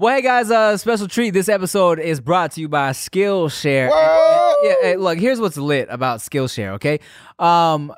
Well, hey guys, uh, special treat. This episode is brought to you by Skillshare. Yeah, hey, look, here's what's lit about Skillshare, okay? Um,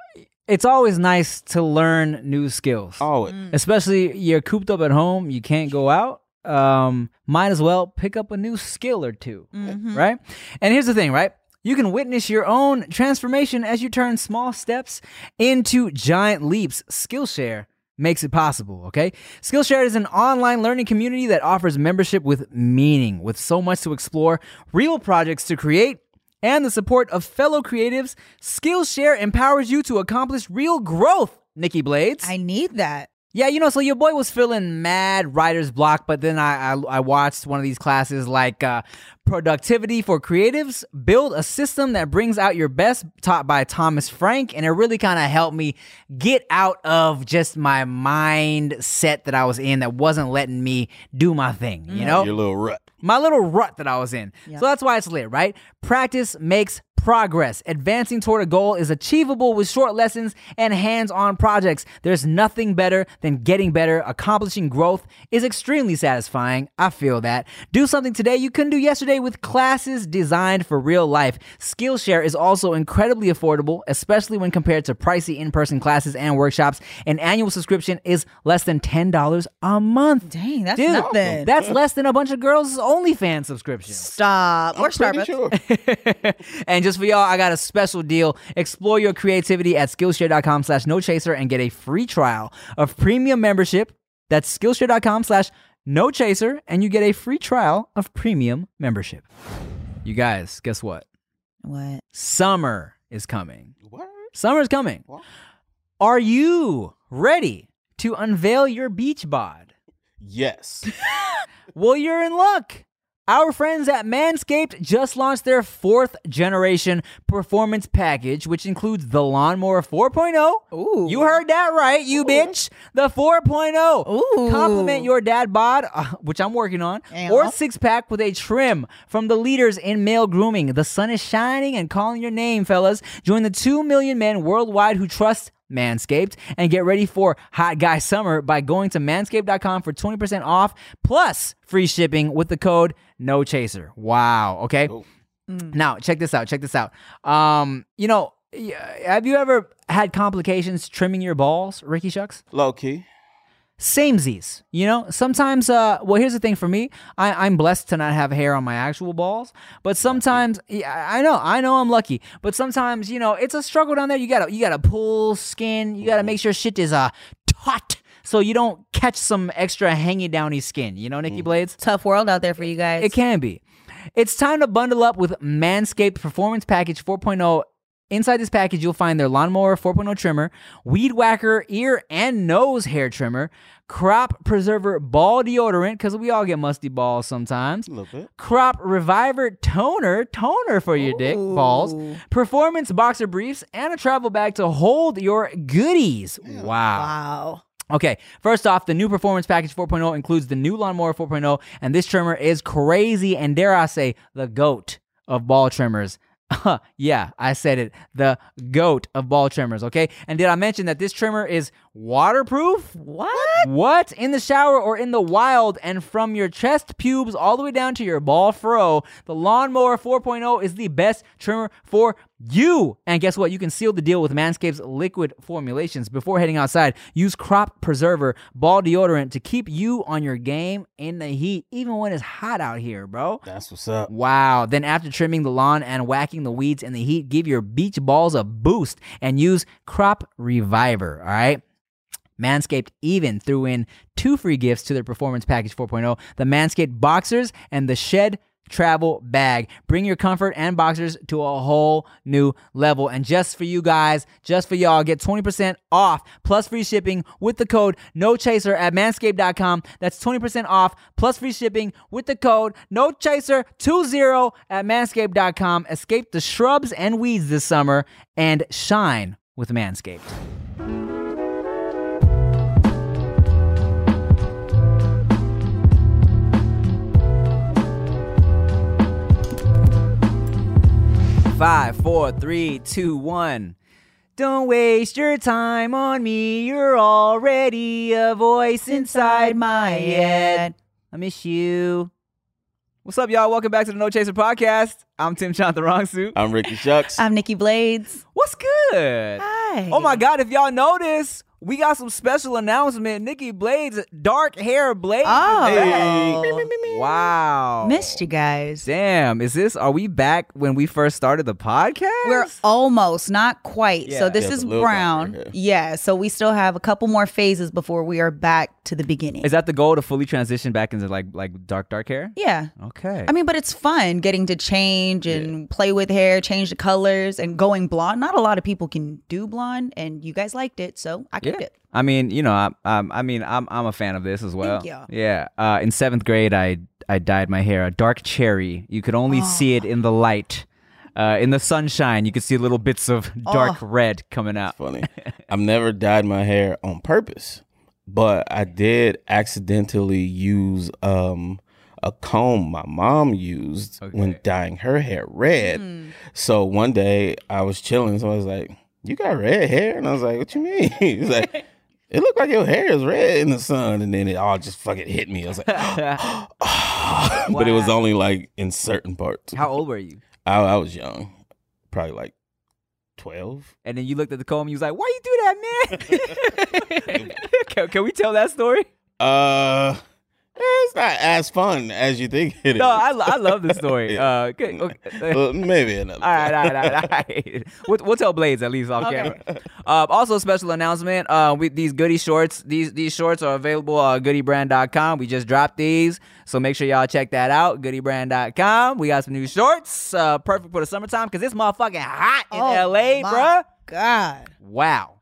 it's always nice to learn new skills. Always. Especially you're cooped up at home, you can't go out. Um, might as well pick up a new skill or 2 right? And here's the thing, right? You can witness your own transformation as you turn small steps into giant leaps. Skillshare makes it possible, okay? Skillshare is an online learning community that offers membership with meaning, with so much to explore, real projects to create, and the support of fellow creatives. Skillshare empowers you to accomplish real growth, Nikki Blades. I need that. Yeah, you know, so your boy was feeling mad writer's block, but then I I, I watched one of these classes like uh, Productivity for Creatives, build a system that brings out your best, taught by Thomas Frank, and it really kind of helped me get out of just my mindset that I was in that wasn't letting me do my thing. You know, Your little rut. my little rut that I was in. So that's why it's lit, right? Practice makes progress. Advancing toward a goal is achievable with short lessons and hands on projects. There's nothing better than getting better. Accomplishing growth is extremely satisfying. I feel that. Do something today you couldn't do yesterday with classes designed for real life. Skillshare is also incredibly affordable, especially when compared to pricey in person classes and workshops. An annual subscription is less than $10 a month. Dang, that's Dude, nothing. That's less than a bunch of girls' OnlyFans subscriptions. Stop. Or Starbucks. sure. and just for y'all, I got a special deal. Explore your creativity at Skillshare.com slash no chaser and get a free trial of premium membership. That's Skillshare.com slash no chaser, and you get a free trial of premium membership. You guys, guess what? What? Summer is coming. What? Summer is coming. What? Are you ready to unveil your beach bod? Yes. Well, you're in luck. Our friends at Manscaped just launched their fourth generation performance package, which includes the Lawnmower 4.0. Ooh. You heard that right, you bitch. The 4.0. Ooh. Compliment your dad bod, uh, which I'm working on, or six pack with a trim from the leaders in male grooming. The sun is shining and calling your name, fellas. Join the 2 million men worldwide who trust Manscaped and get ready for hot guy summer by going to manscaped.com for 20% off plus free shipping with the code no chaser. Wow. Okay. Now, check this out. Check this out. Um, you know, have you ever had complications trimming your balls, Ricky Shucks? Low key. Samesies, you know. Sometimes, uh, well, here's the thing for me. I, I'm blessed to not have hair on my actual balls, but sometimes, yeah, I know, I know, I'm lucky. But sometimes, you know, it's a struggle down there. You gotta, you gotta pull skin. You gotta make sure shit is uh taut, so you don't catch some extra hangy downy skin. You know, Nikki mm. Blades. Tough world out there for you guys. It can be. It's time to bundle up with Manscaped Performance Package 4.0. Inside this package, you'll find their Lawnmower 4.0 trimmer, Weed Whacker ear and nose hair trimmer, Crop Preserver ball deodorant, because we all get musty balls sometimes, A little bit. Crop Reviver toner, toner for your dick balls, Performance boxer briefs, and a travel bag to hold your goodies. Wow. Wow. Okay, first off, the new Performance Package 4.0 includes the new Lawnmower 4.0, and this trimmer is crazy and dare I say, the goat of ball trimmers. Yeah, I said it. The goat of ball trimmers, okay? And did I mention that this trimmer is waterproof? What? What? In the shower or in the wild and from your chest pubes all the way down to your ball fro, the Lawnmower 4.0 is the best trimmer for you. And guess what? You can seal the deal with Manscaped's liquid formulations. Before heading outside, use Crop Preserver ball deodorant to keep you on your game in the heat, even when it's hot out here, bro. That's what's up. Wow. Then after trimming the lawn and whacking the weeds in the heat, give your beach balls a boost and use Crop Reviver, all right? Manscaped even threw in two free gifts to their Performance Package 4.0 the Manscaped Boxers and the Shed Travel Bag. Bring your comfort and boxers to a whole new level. And just for you guys, just for y'all, get 20% off plus free shipping with the code No Chaser at manscaped.com. That's 20% off plus free shipping with the code No Chaser 20 at manscaped.com. Escape the shrubs and weeds this summer and shine with Manscaped. Five, four, three, two, one. Don't waste your time on me. You're already a voice inside my head. I miss you. What's up, y'all? Welcome back to the No Chaser podcast. I'm Tim Chantarangsu. I'm Ricky Shucks. I'm Nikki Blades. What's good? Hi. Oh my God! If y'all notice, we got some special announcement. Nikki Blades, dark hair Blades. Oh. is back. Hey. Wow. Missed you guys. Damn, is this? Are we back when we first started the podcast? We're almost, not quite. Yeah. So this Yeah, is it's a little brown. darker, Yeah. So we still have a couple more phases before we are back to the beginning. Is that the goal to fully transition back into like like dark dark hair? yeah. Okay. I mean, but it's fun getting to change and play with hair, change the colors, and going blonde. Not a lot of people can do blonde, and you guys liked it, so I kept yeah. it. I mean, you know, I, I, I mean, I'm I'm a fan of this as well. you. Yeah. Uh, in seventh grade, I I dyed my hair a dark cherry. You could only see it in the light. Uh, in the sunshine, you could see little bits of dark red coming out. Funny. I've never dyed my hair on purpose, but I did accidentally use um a comb my mom used when dyeing her hair red. So one day I was chilling, so I was like, "You got red hair?" And I was like, "What you mean?" He's like. It looked like your hair is red in the sun, and then it all just fucking hit me. I was like, but it was only like in certain parts. How old were you? I, I was young, probably like twelve. And then you looked at the comb and you was like, "Why you do that, man?" can, can we tell that story? Uh, it's not as fun as you think it is. No, I, I love the story. Yeah. Uh, okay, okay. Well, maybe another. All right, time. all right, all right, all right. We'll, we'll tell Blades at least off Okay. camera. Um, also, special announcement: uh, with these goodie shorts, these these shorts are available at goodybrand.com. We just dropped these, so make sure y'all check that out. Goodybrand.com. We got some new shorts, uh, perfect for the summertime because it's motherfucking hot in Oh, LA, my bruh. God. Wow,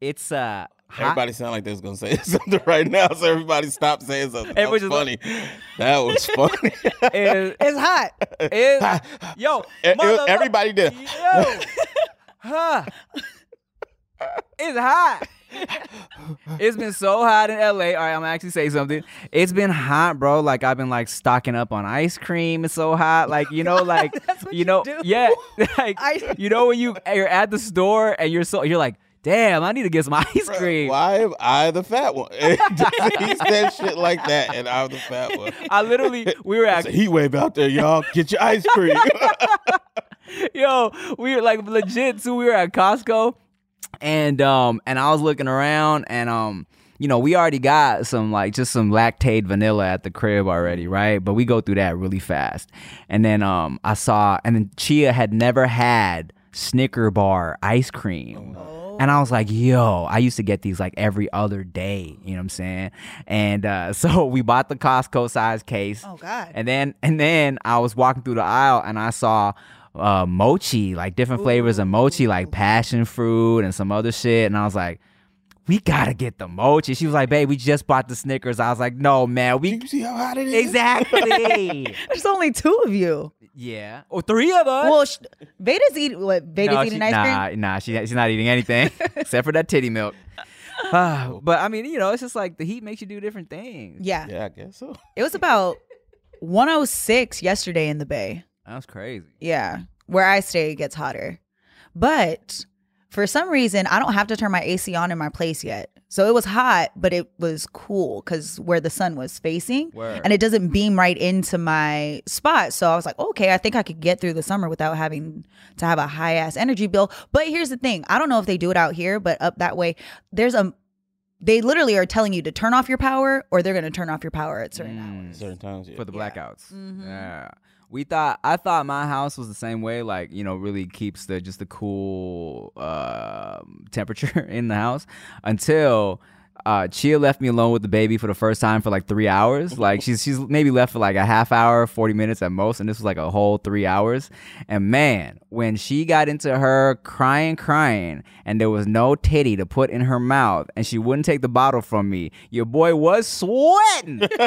it's uh. Hot. Everybody sound like they was gonna say something right now, so everybody stop saying something. That was funny. That was funny. It- It's hot. it- yo, It- it- everybody did. Yo, huh? It's hot. it's been so hot in LA. All right, I'm gonna actually say something. It's been hot, bro. Like I've been like stocking up on ice cream. It's so hot. Like you know, like you know, you yeah. Like Ice- you know when you you're at the store and you're so you're like, damn, I need to get some ice cream. Why am I the fat one? he said shit like that, and I'm the fat one. I literally we were at heat wave out there, y'all. Get your ice cream. Yo, we were like legit. So we were at Costco, and um, and I was looking around, and um, you know, we already got some like just some Lactaid vanilla at the crib already, right? But we go through that really fast, and then um, I saw, and then Chia had never had Snicker bar ice cream. And I was like, yo, I used to get these like every other day, you know what I'm saying? And uh, so we bought the Costco size case. Oh, God. And then and then I was walking through the aisle and I saw uh, mochi, like different flavors of mochi, like passion fruit and some other shit. And I was like, we gotta get the mochi. She was like, babe, we just bought the Snickers. I was like, no, man, we you see how hot it is? exactly. There's only two of you. yeah, or three of us. Well, sh- Veda's eating. What? Veda's No, eating she- ice nah, cream. nah, she, she's not eating anything except for that titty milk. Ah, but I mean, you know, it's just like the heat makes you do different things. Yeah. Yeah, I guess so. It was about 106 yesterday in the Bay. That's crazy. Yeah. Where I stay, it gets hotter. But for some reason, I don't have to turn my AC on in my place yet. So it was hot, but it was cool because where the sun was facing. Word. And it doesn't beam right into my spot. So I was like, okay, I think I could get through the summer without having to have a high ass energy bill. But here's the thing I don't know if they do it out here, but up that way, there's a, they literally are telling you to turn off your power or they're going to turn off your power at certain hours. Certain times, yeah. for the blackouts. Mhm. Yeah. We thought I thought my house was the same way, like, you know, really keeps the just the cool um temperature in the house until uh Chia left me alone with the baby for the first time for like three hours. Like she's she's maybe left for like a half hour, forty minutes at most, and this was like a whole three hours. And man, when she got into her crying, crying, and there was no titty to put in her mouth, and she wouldn't take the bottle from me, your boy was sweating.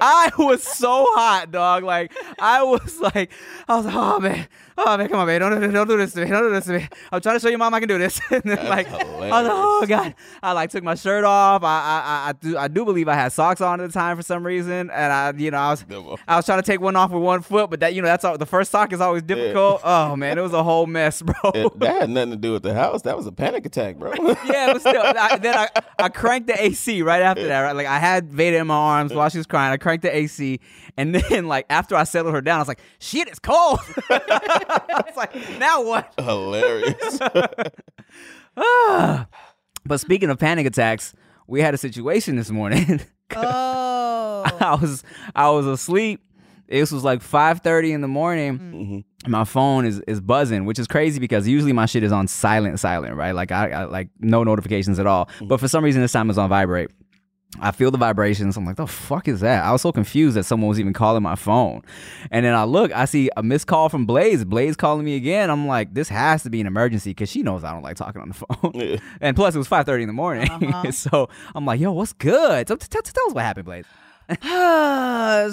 I was so hot, dog. Like I was like, I was like, oh man, oh man, come on, man, don't do this, don't do this to me, don't do this to me. I'm trying to show your mom I can do this. and then, like, I was like, oh god, I like took my shirt off. I, I, I, I do, I do believe I had socks on at the time for some reason, and I, you know, I was, I was trying to take one off with one foot, but that, you know, that's all. The first sock is always difficult. Oh man, it was a whole mess, bro. It- that had nothing to do with the house. That was a panic attack, bro. yeah, but still, I, then I, I cranked the AC right after that. Right, like I had Veda in my arms while she was crying. I cranked the AC, and then like after I settled her down, I was like, "Shit, it's cold." I was like, "Now what?" Hilarious. But speaking of panic attacks, we had a situation this morning. Oh. I was I was asleep. This was like 5:30 in the morning. Mhm. My phone is is buzzing, which is crazy because usually my shit is on silent, silent, right? Like I, I like no notifications at all. But for some reason this time it's on vibrate. I feel the vibrations. I'm like, the fuck is that? I was so confused that someone was even calling my phone. And then I look, I see a missed call from Blades. Blades calling me again. I'm like, this has to be an emergency because she knows I don't like talking on the phone. Yeah. And plus, it was 5:30 in the morning. Uh-huh. so I'm like, yo, what's good? So t- t- tell us what happened, Blades.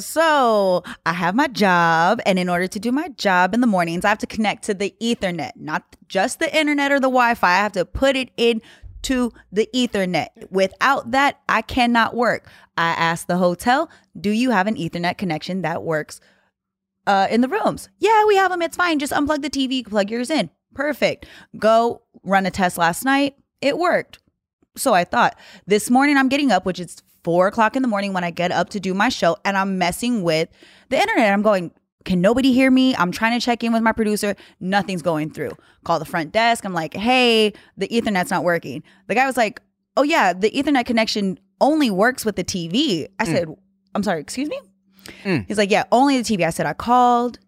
so I have my job, and in order to do my job in the mornings, I have to connect to the Ethernet, not just the internet or the Wi-Fi. I have to put it in to the Ethernet. Without that, I cannot work. I asked the hotel, "Do you have an Ethernet connection that works uh, in the rooms?" Yeah, we have them. It's fine. Just unplug the TV, plug yours in. Perfect. Go run a test last night. It worked. So I thought this morning I'm getting up, which is four o'clock in the morning when I get up to do my show, and I'm messing with the internet. I'm going, can nobody hear me? I'm trying to check in with my producer. Nothing's going through. Call the front desk. I'm like, hey, the Ethernet's not working. The guy was like, oh, yeah, the Ethernet connection only works with the TV. I mm. said, I'm sorry, excuse me? Mm. He's like, yeah, only the TV. I said, I called.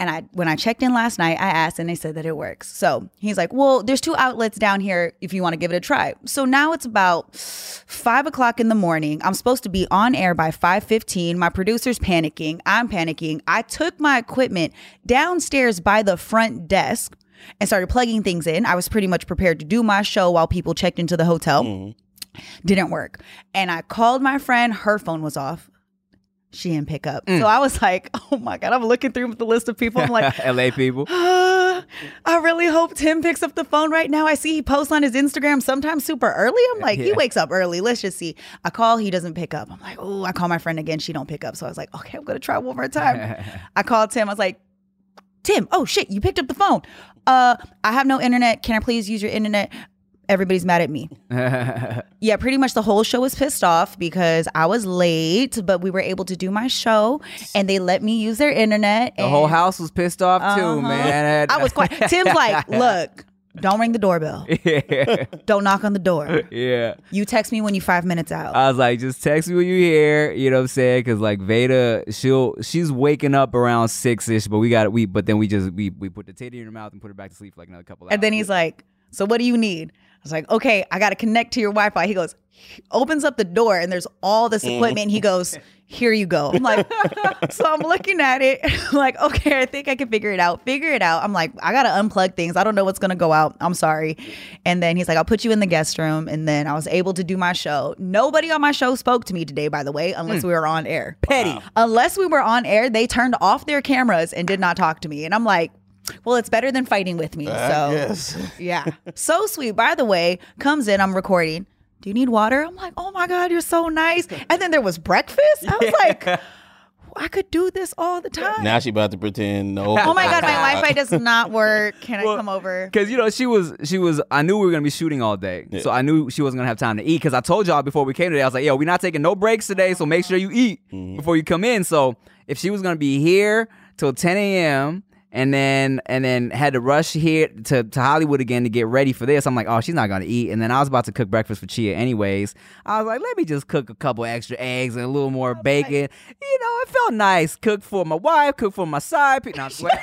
And I, when I checked in last night, I asked, and they said that it works. So he's like, "Well, there's two outlets down here if you want to give it a try." So now it's about five o'clock in the morning. I'm supposed to be on air by five fifteen. My producer's panicking. I'm panicking. I took my equipment downstairs by the front desk and started plugging things in. I was pretty much prepared to do my show while people checked into the hotel. Mm-hmm. Didn't work, and I called my friend. Her phone was off. She didn't pick up. So I was like, oh my God. I'm looking through the list of people. I'm like, LA people. uh, I really hope Tim picks up the phone right now. I see he posts on his Instagram sometimes super early. I'm like, he wakes up early. Let's just see. I call, he doesn't pick up. I'm like, oh, I call my friend again. She don't pick up. So I was like, okay, I'm gonna try one more time. I called Tim. I was like, Tim, oh shit, you picked up the phone. Uh, I have no internet. Can I please use your internet? Everybody's mad at me. Yeah, pretty much the whole show was pissed off because I was late, but we were able to do my show and they let me use their internet. The whole house was pissed off too, Uh-huh. man. I was quite. Tim's like, look, don't ring the doorbell. yeah. Don't knock on the door. yeah. You text me when you're five minutes out. I was like, just text me when you're here. You know what I'm saying? Because like Veda, she'll she's waking up around six ish, but we got it. we but then we just we we put the titty in her mouth and put her back to sleep for like another couple hours. and then he's like, so what do you need? I was like, okay, I got to connect to your Wi-Fi. He goes, opens up the door and there's all this mm. equipment. And he goes, here you go. I'm like, so I'm looking at it, I'm like, okay, I think I can figure it out. Figure it out. I'm like, I got to unplug things. I don't know what's going to go out. I'm sorry. And then he's like, I'll put you in the guest room. And then I was able to do my show. Nobody on my show spoke to me today, by the way, unless hmm. we were on air. Petty. Unless we were on air, they turned off their cameras and did not talk to me. And I'm like, well, it's better than fighting with me. Ah, so Yes. yeah. So sweet. By the way, comes in, I'm recording. Do you need water? I'm like, oh my God, you're so nice. And then there was breakfast. I was like, I could do this all the time. Now she about to pretend no. oh my god, my Wi-Fi does not work. Can Well, I come over? Because you know she was she was I knew we were gonna be shooting all day, Yeah. so I knew she wasn't gonna have time to eat. Because I told y'all before we came today, I was like, "Yo, we're not taking no breaks today, so make sure you eat mm-hmm. before you come in." So if she was gonna be here till 10 a.m. and then and then had to rush here to, to Hollywood again to get ready for this, I'm like, "Oh, she's not gonna eat." And then I was about to cook breakfast for Chia anyways. I was like, "Let me just cook a couple extra eggs and a little more bacon." You know, it felt nice. Cook for my wife, cook for my side. pe- Not swear.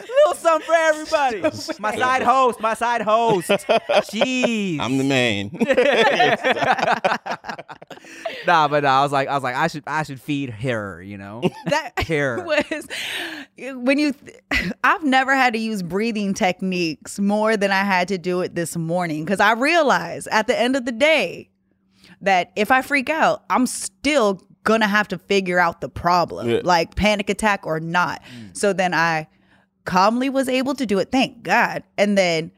little something for everybody. My side host, my side host. Jeez. I'm the man. nah, but nah, I was like, I was like, I should, I should feed her. You know, that Hair. Was when you I've never had to use breathing techniques more than I had to do it this morning because I realized at the end of the day that if I freak out, I'm still gonna have to figure out the problem, Yeah. like panic attack or not. Mm. So then I calmly was able to do it, thank God. And then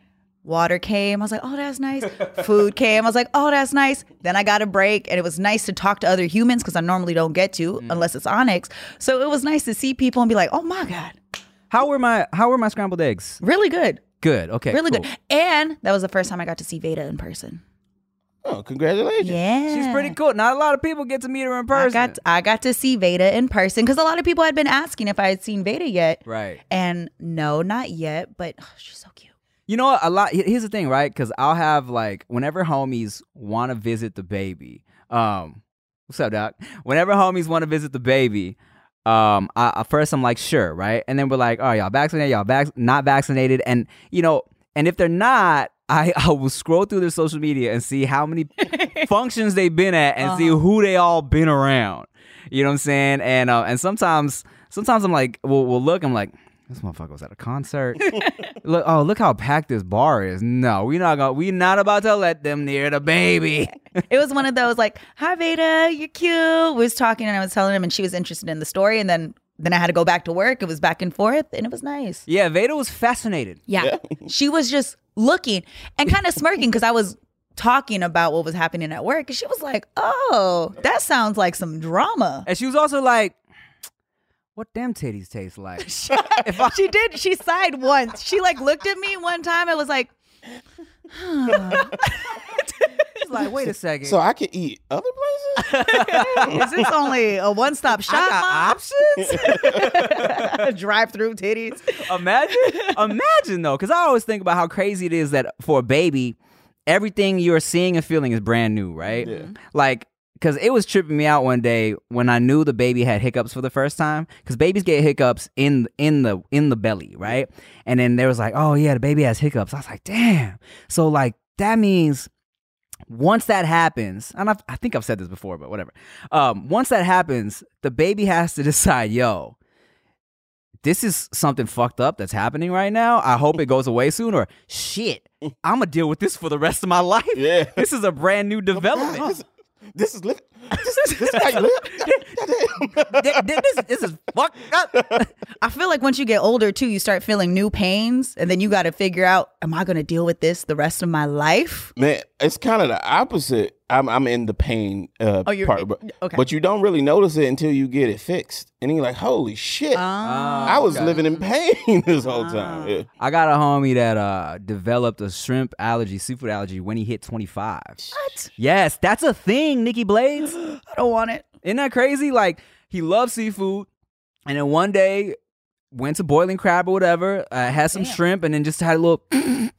water came. I was like, oh, that's nice. Food came. I was like, oh, that's nice. Then I got a break and it was nice to talk to other humans because I normally don't get to mm. unless it's Onyx. So it was nice to see people and be like, oh my God, how were my, how were my scrambled eggs? really good. Good. Okay. Really cool. good. And that was the first time I got to see Veda in person. oh, congratulations. Yeah. She's pretty cool. Not a lot of people get to meet her in I person. got I got to see Veda in person because a lot of people had been asking if I had seen Veda yet. right. And no, not yet, but oh, she's so. You know what? A lot. Here's the thing, right? Because I'll have like whenever homies want to visit the baby. Um, what's up, doc? Whenever homies want to visit the baby, um, I, at first I'm like, sure, right? And then we're like, oh, y'all vaccinated? Y'all vac- not vaccinated? And you know, and if they're not, I, I will scroll through their social media and see how many functions they've been at and see who they all been around. You know what I'm saying? And uh, and sometimes sometimes I'm like, we'll, we'll look. I'm like, this motherfucker was at a concert. look, oh, look how packed this bar is. No, we not gonna, we not about to let them near the baby. It was one of those like, "Hi Veda, you're cute." We was talking and I was telling him, and she was interested in the story, and then then I had to go back to work. It was back and forth, and it was nice. yeah, Veda was fascinated. Yeah, she was just looking and kind of smirking because I was talking about what was happening at work, and she was like, "Oh, that sounds like some drama." And she was also like, what damn titties taste like? if I, she did, she sighed once. She like looked at me one time. and was like, She's like, wait a second. So I could eat other places? "Is this only a one-stop shop?" I got options? Mom? Drive-through titties. Imagine, imagine though, because I always think about how crazy it is that for a baby, everything you're seeing and feeling is brand new, right? Yeah. Mm-hmm. Like, because it was tripping me out one day when I knew the baby had hiccups for the first time. Because babies get hiccups in in the in the belly, right? And then there was like, oh yeah, the baby has hiccups. I was like, damn. So like that means once that happens, and I've, I think I've said this before, but whatever. Um, once that happens, the baby has to decide, yo, this is something fucked up that's happening right now. I hope it goes away soon, or shit, I'm gonna deal with this for the rest of my life. Yeah. This is a brand new development. This, this is li- this, this is how you live. Goddamn. Th- th- this, this is fucked up. I feel like once you get older too, you start feeling new pains, and then you got to figure out: Am I going to deal with this the rest of my life? Man, it's kind of the opposite. I'm I'm in the pain uh, Oh, you're- part, but, okay. but you don't really notice it until you get it fixed, and then you're like, "Holy shit!" I was okay. living in pain this whole time. Yeah. I got a homie that uh developed a shrimp allergy, seafood allergy when he hit 25. What? Yes, that's a thing, Nikki Blades. I don't want it. Isn't that crazy? Like he loves seafood, and then one day went to boiling crab or whatever, uh, had some shrimp, and then just had a little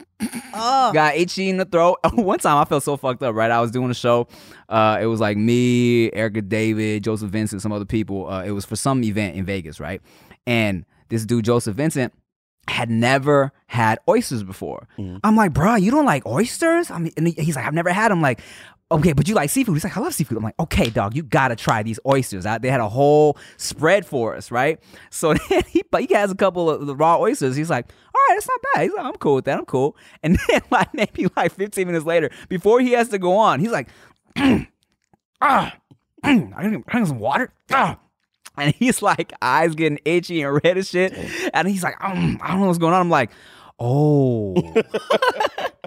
Oh, got itchy in the throat. one time I felt so fucked up. Right, I was doing a show. Uh, it was like me, Erika David, Joseph Vincent, some other people. Uh, it was for some event in Vegas, right? And this dude Joseph Vincent had never had oysters before. I'm like, bro, you don't like oysters? I mean, and he's like, I've never had them. Like, okay, but you like seafood? He's like, I love seafood. I'm like, okay, dog, you gotta try these oysters. I, they had a whole spread for us, right? So then he, but he has a couple of the raw oysters. He's like, all right, that's not bad. He's like, I'm cool with that. I'm cool. And then like maybe like 15 minutes later, before he has to go on, he's like, ah, I need some water. Ah. And he's like, eyes getting itchy and red and shit. And he's like, um, I don't know what's going on. I'm like, oh.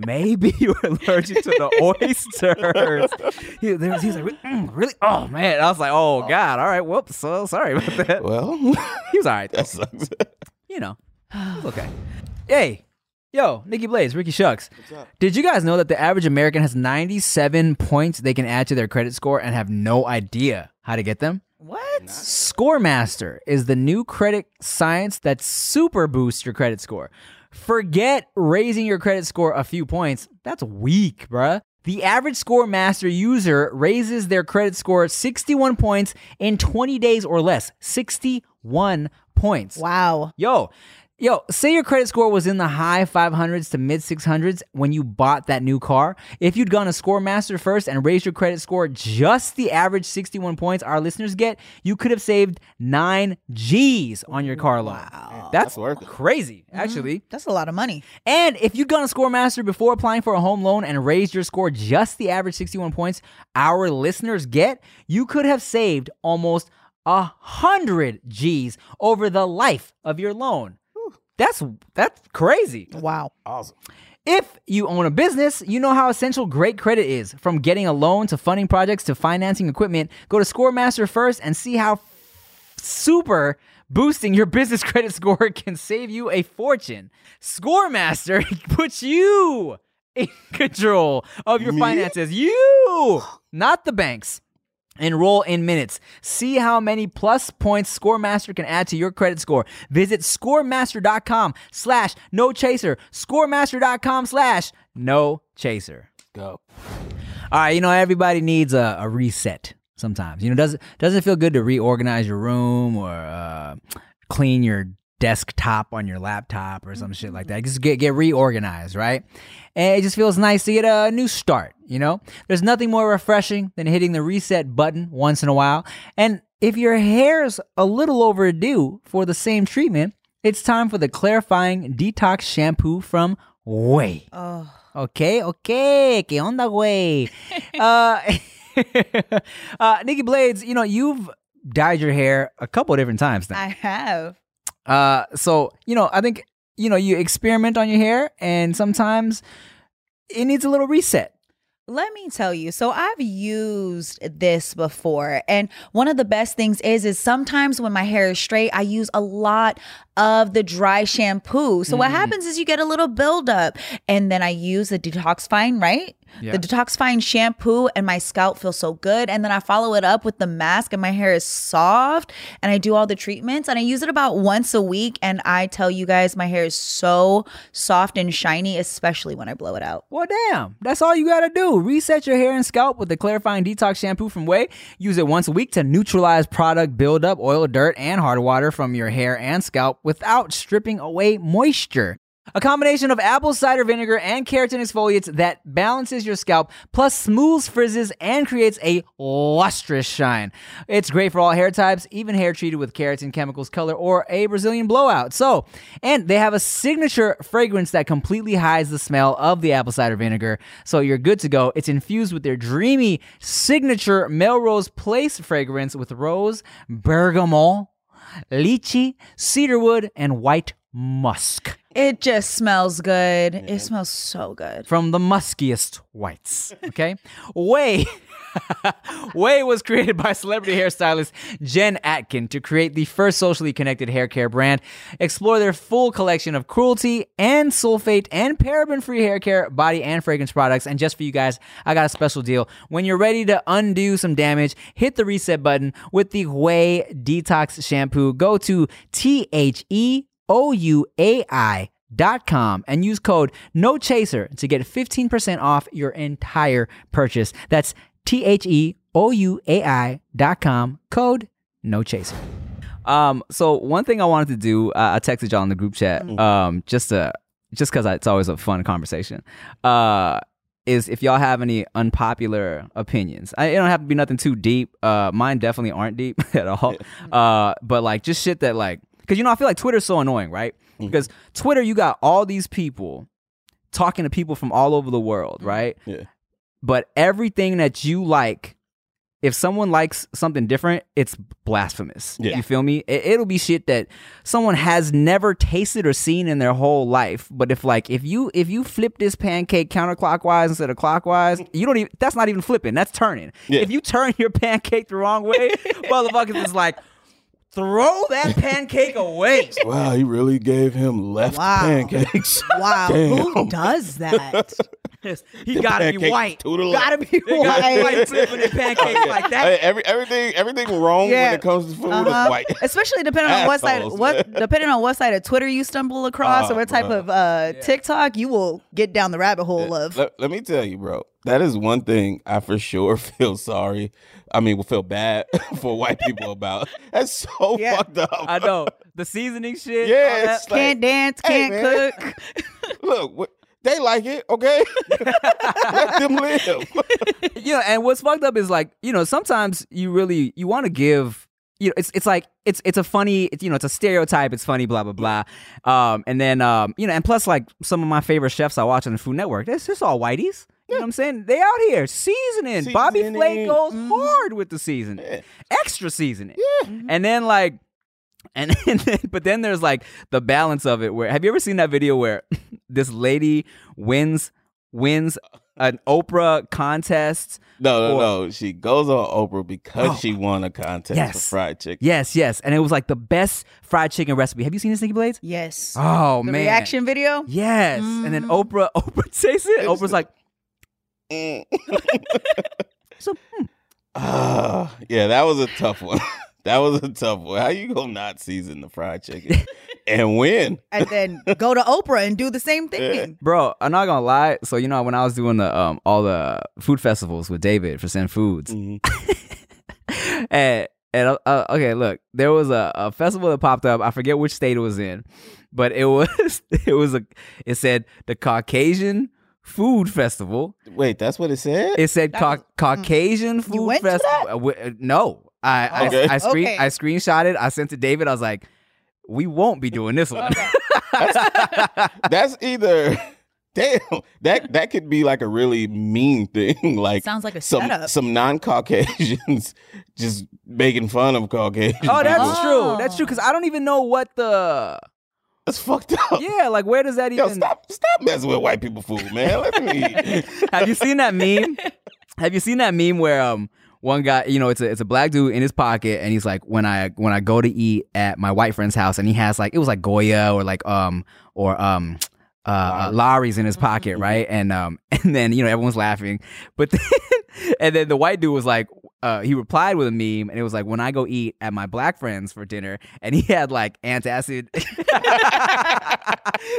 maybe you're allergic to the oysters. He, there was, he was like, "Mm, really? Oh man. I was like, oh god. All right. Whoops. so sorry about that. Well, He was all right. though. that sucks. You know, okay. Hey, yo, Nikki Blades, Ricky Shucks. Did you guys know that the average American has 97 points they can add to their credit score and have no idea how to get them? What? Scoremaster is the new credit science that super boosts your credit score. Forget raising your credit score a few points. That's weak, bruh. The average Scoremaster user raises their credit score 61 points in 20 days or less. 61 points. Wow. Yo, yo, say your credit score was in the high 500s to mid 600s when you bought that new car. If you'd gone to Scoremaster first and raised your credit score just the average 61 points our listeners get, you could have saved 9 G's on your car loan. That's, That's worth it. crazy, mm-hmm. actually. That's a lot of money. And if you'd gone to Scoremaster before applying for a home loan and raised your score just the average 61 points our listeners get, you could have saved almost a hundred G's over the life of your loan. That's that's crazy. Wow. Awesome. If you own a business, you know how essential great credit is. From getting a loan to funding projects to financing equipment, go to Scoremaster first and see how super boosting your business credit score can save you a fortune. Scoremaster puts you in control of your Me? finances. You, not the banks. Enroll in minutes. See how many plus points Scoremaster can add to your credit score. Visit scoremaster.com slash no chaser. Scoremaster.com slash no chaser. Go. All right, you know everybody needs a, a reset sometimes. You know, does does it feel good to reorganize your room or uh, clean your desktop on your laptop or some shit like that? Just get get reorganized, right? And it just feels nice to get a new start. You know, there's nothing more refreshing than hitting the reset button once in a while. And if your hair's a little overdue for the same treatment, it's time for the clarifying detox shampoo from OUAI. Oh. Okay, okay. ¿Qué onda, Way? uh, uh, Nikki Blades, you know, you've dyed your hair a couple of different times now. I have. Uh, so, you know, I think, you know, you experiment on your hair and sometimes it needs a little reset. Let me tell you. So I've used this before and one of the best things is is sometimes when my hair is straight, I use a lot of the dry shampoo. So what happens is you get a little buildup and then I use the detoxifying, right? Yeah. The detoxifying shampoo and my scalp feels so good and then I follow it up with the mask and my hair is soft and I do all the treatments and I use it about once a week and I tell you guys my hair is so soft and shiny especially when I blow it out. Well, damn. That's all you gotta do. Reset your hair and scalp with the clarifying detox shampoo from OUAI. Use it once a week to neutralize product buildup, oil, dirt, and hard water from your hair and scalp without stripping away moisture. A combination of apple cider vinegar and keratin exfoliates that balances your scalp, plus smooths frizzes and creates a lustrous shine. It's great for all hair types, even hair treated with keratin chemicals, color, or a Brazilian blowout. So, and they have a signature fragrance that completely hides the smell of the apple cider vinegar. So you're good to go. It's infused with their dreamy signature Melrose Place fragrance with rose, bergamot, lychee, cedarwood, and white musk. It just smells good. It smells so good. from the muskiest whites. Okay, OUAI. OUAI was created by celebrity hairstylist Jen Atkin to create the first socially connected hair care brand. Explore their full collection of cruelty and sulfate and paraben free hair care, body, and fragrance products. And just for you guys, I got a special deal. When you're ready to undo some damage, hit the reset button with the OUAI Detox Shampoo. Go to T H E O U A I dot com and use code no chaser to get 15% off your entire purchase that's t-h-e-o-u-a-i dot com code no chaser um so one thing i wanted to do uh, i texted y'all in the group chat um just to just because it's always a fun conversation uh is if y'all have any unpopular opinions. I, it don't have to be nothing too deep. Uh, mine definitely aren't deep at all. Uh, but like just shit that like, because you know I feel like Twitter's so annoying, right? Mm. Because Twitter, you got all these people talking to people from all over the world, mm-hmm. right? Yeah. But everything that you like if someone likes something different, it's blasphemous. Yeah. You feel me? It, it'll be shit that someone has never tasted or seen in their whole life. But if like if you if you flip this pancake counterclockwise instead of clockwise, you don't even that's not even flipping. That's turning. Yeah. If you turn your pancake the wrong way, motherfuckers is like throw that pancake away. Wow, he really gave him left Wow. pancakes. Wow, Damn. who does that? he The gotta be pancake white. to Gotta be They gotta be white. white flipping the pancakes like that. Hey, every, everything everything wrong Yeah. when it comes to food Uh-huh. is white. Especially depending on what side, what depending on what side of Twitter you stumble across Oh, or what type bro. of uh, TikTok, you will get down the rabbit hole of. Let, let me tell you, bro. That is one thing I for sure feel sorry. I mean, will feel bad for white people about. That's so Yeah. fucked up. I know the seasoning shit. Yeah, all that. like- Can't dance, can't man. cook. Look, what, they like it, okay? Let them live. you know, and what's fucked up is like, you know, sometimes you really you want to give you know, it's it's like it's it's a funny, it's, you know, it's a stereotype. It's funny, blah blah blah. Um, and then um, you know, and plus like some of my favorite chefs I watch on the Food Network, it's just all whiteys. You know what I'm saying? They out here seasoning. Bobby Flay Seasoning. goes Mhm. hard with the seasoning, Yeah. extra seasoning. Yeah, And then like, and, and then, but then there's like the balance of it. Where have you ever seen that video where this lady wins wins an Oprah contest? No, no, Or- no. She goes on Oprah because Oh. she won a contest Yes. for fried chicken. Yes, yes, and it was like the best fried chicken recipe. Have you seen this, Nikki Blades? Yes. Oh the man, reaction video. Yes, and then Mhm. Oprah, Oprah tastes it. It Oprah's like, Mm. so, hmm. Ah, yeah, that was a tough one. that was a tough one. How you gonna not season the fried chicken and win? And then go to Oprah and do the same thing. bro, I'm not gonna lie. So you know when I was doing the um all the food festivals with David for Send Foods, Mhm. and and uh, uh, okay, look, there was a, a festival that popped up. I forget which state it was in, but it was it was a it said the Caucasian Food Festival. Wait, that's what it said. It said That Cau- was- mm. Caucasian Food Festival. Uh, uh, no, I I, Okay. I, screen Okay. I screenshot it. I sent to David. I was like, we won't be doing this one. that's either damn that that could be like a really mean thing. Like Sounds like a some setup. some non Caucasians just making fun of caucasians oh, that's people. true. That's true. Because I don't even know what the that's fucked up. yeah, like where does that even? Yo, stop stop messing with white people food, man. Let me. Have you seen that meme? Have you seen that meme where um one guy, you know, it's a it's a black dude in his pocket, and he's like, when I when I go to eat at my white friend's house, and he has like it was like Goya or like um or um uh, uh Lawry's in his pocket, right? And um and then you know everyone's laughing, but then and then the white dude was like. Uh, he replied with a meme, and it was like, "When I go eat at my black friends for dinner," and he had like antacid,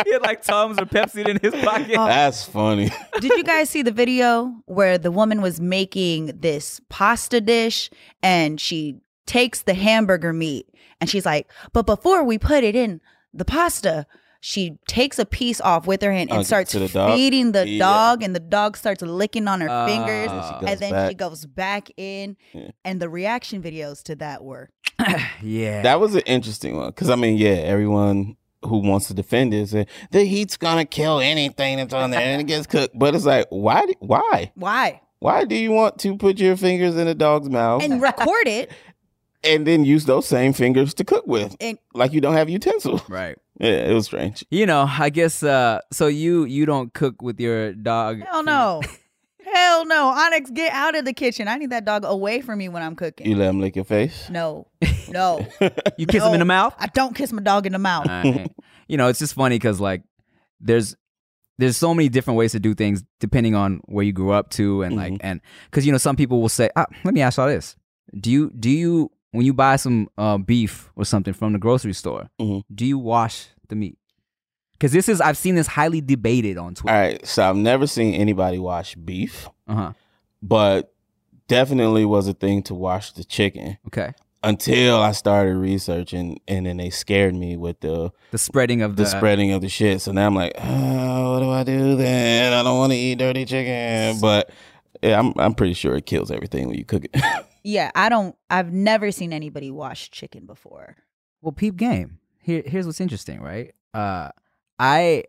he had like Tums or Pepcid in his pocket. That's funny. Did you guys see the video where the woman was making this pasta dish and she takes the hamburger meat and she's like, but before we put it in the pasta, she takes a piece off with her hand and Oh, starts to the dog? feeding the Yeah. dog, and the dog starts licking on her Ah. fingers. And she goes and then she goes back in, Yeah. and the reaction videos to that were yeah, That was an interesting one because I mean, yeah, everyone who wants to defend it say the heat's gonna kill anything that's on there and it gets cooked. But it's like, why? Why? why Why do you want to put your fingers in a dog's mouth and, and record it. then use those same fingers to cook with, And like you don't have utensils? right. Yeah, it was strange. You know, I guess. uh So you you don't cook with your dog? hell no, hell no, Onyx, get out of the kitchen. I need that dog away from me when I'm cooking. You let him lick your face. No, no. You kiss him in the mouth? I don't kiss my dog in the mouth. Alright. you know, it's just funny because like there's there's so many different ways to do things depending on where you grew up to and like Mhm. and because you know some people will say, ah, let me ask y'all this: Do you do you when you buy some uh, beef or something from the grocery store, Mhm. do you wash the meat? Because this is I've seen this highly debated on Twitter. All right, so I've never seen anybody wash beef, Uh huh. but definitely was a thing to wash the chicken Okay. until I started researching, and then they scared me with the The spreading of the the, spreading of the shit. So now I'm like, oh, what do I do then? I don't want to eat dirty chicken, but yeah, I'm I'm pretty sure it kills everything when you cook it. Yeah, I don't. I've never seen anybody wash chicken before. Well, peep game. Here, here's what's interesting, right? Uh, I,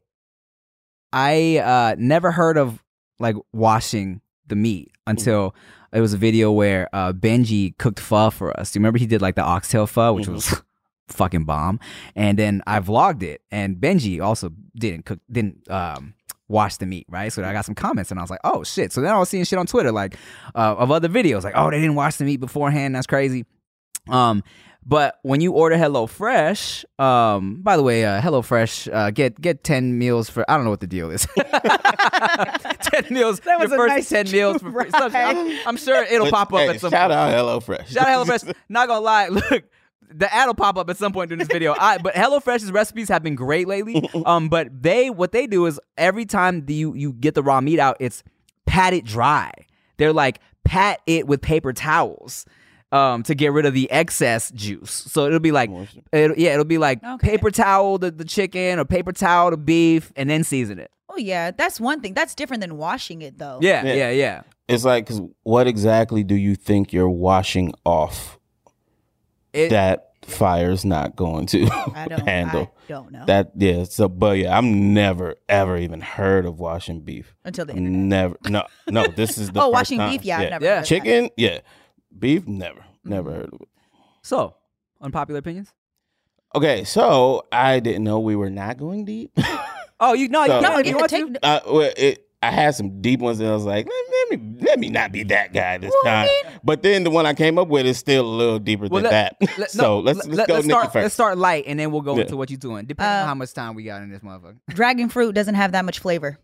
I uh, never heard of like washing the meat until it was a video where uh, Benji cooked pho for us. Do you remember he did like the oxtail pho, which was fucking bomb. And then I vlogged it, and Benji also didn't cook, didn't um, wash the meat, right? So I got some comments, and I was like, oh shit. So then I was seeing shit on Twitter, like uh, of other videos, like, oh, they didn't wash the meat beforehand. That's crazy. Um, but when you order HelloFresh, um, by the way, uh, HelloFresh, uh, get get ten meals for I don't know what the deal is. ten meals. That was your a first nice ten meals for free. I'm, I'm sure it'll But, pop up hey, at some shout point. out HelloFresh. Shout out HelloFresh. Not gonna lie, look, the ad will pop up at some point during this video. I, but HelloFresh's recipes have been great lately. Um, but they what they do is every time the, you you get the raw meat out, it's pat it dry. They're like pat it with paper towels. Um, to get rid of the excess juice, so it'll be like, it'll, yeah, it'll be like Okay. paper towel the, the chicken or paper towel the beef, and then season it. Oh yeah, that's one thing. That's different than washing it though. Yeah, Yeah. yeah, yeah. It's like, cause what exactly do you think you're washing off It, that fire's not going to I don't handle? I don't know. That yeah. So, but yeah, I've never ever even heard of washing beef. Until the internet. Never. No, no. This is the oh, first washing time. beef, yeah, I've never Yeah. heard that. Chicken, yeah. Beef, never, never Mm-hmm. heard of it. so unpopular opinions. Okay, so I didn't know we were not going deep. Oh, you no, So- you, No, no, you want take. to? uh, well, it, I had some deep ones, and I was like, let, let me let me not be that guy this Well, time. But then the one I came up with is still a little deeper Well, than let- that. let- so no, let's let- let's go let's Nikki start, first. Let's start light, and then we'll go Yeah. into what you're doing, depending Uh, on how much time we got in this motherfucker. Dragon fruit doesn't have that much flavor,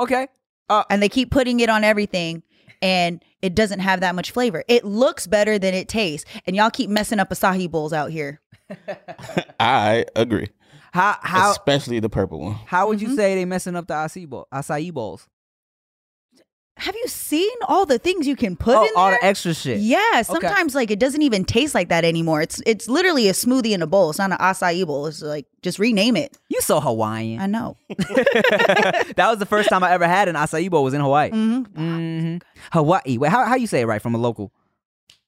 Okay. and they keep putting it on everything, and it doesn't have that much flavor. It looks better than it tastes, and y'all keep messing up acai bowls out here. I agree, How how especially the purple one. how would you Mhm. say they messing up the acai bowl, acai bowls? Have you seen all the things you can put oh, in there? all the extra shit. Yeah, sometimes like it doesn't even taste like that anymore. It's it's literally a smoothie in a bowl. It's not an acai bowl. It's like just rename it. You so Hawaiian. I know. that was the first time I ever had an acai bowl. Was in Hawaii. hmm hmm Hawaii. Wait, how how you say it right from a local?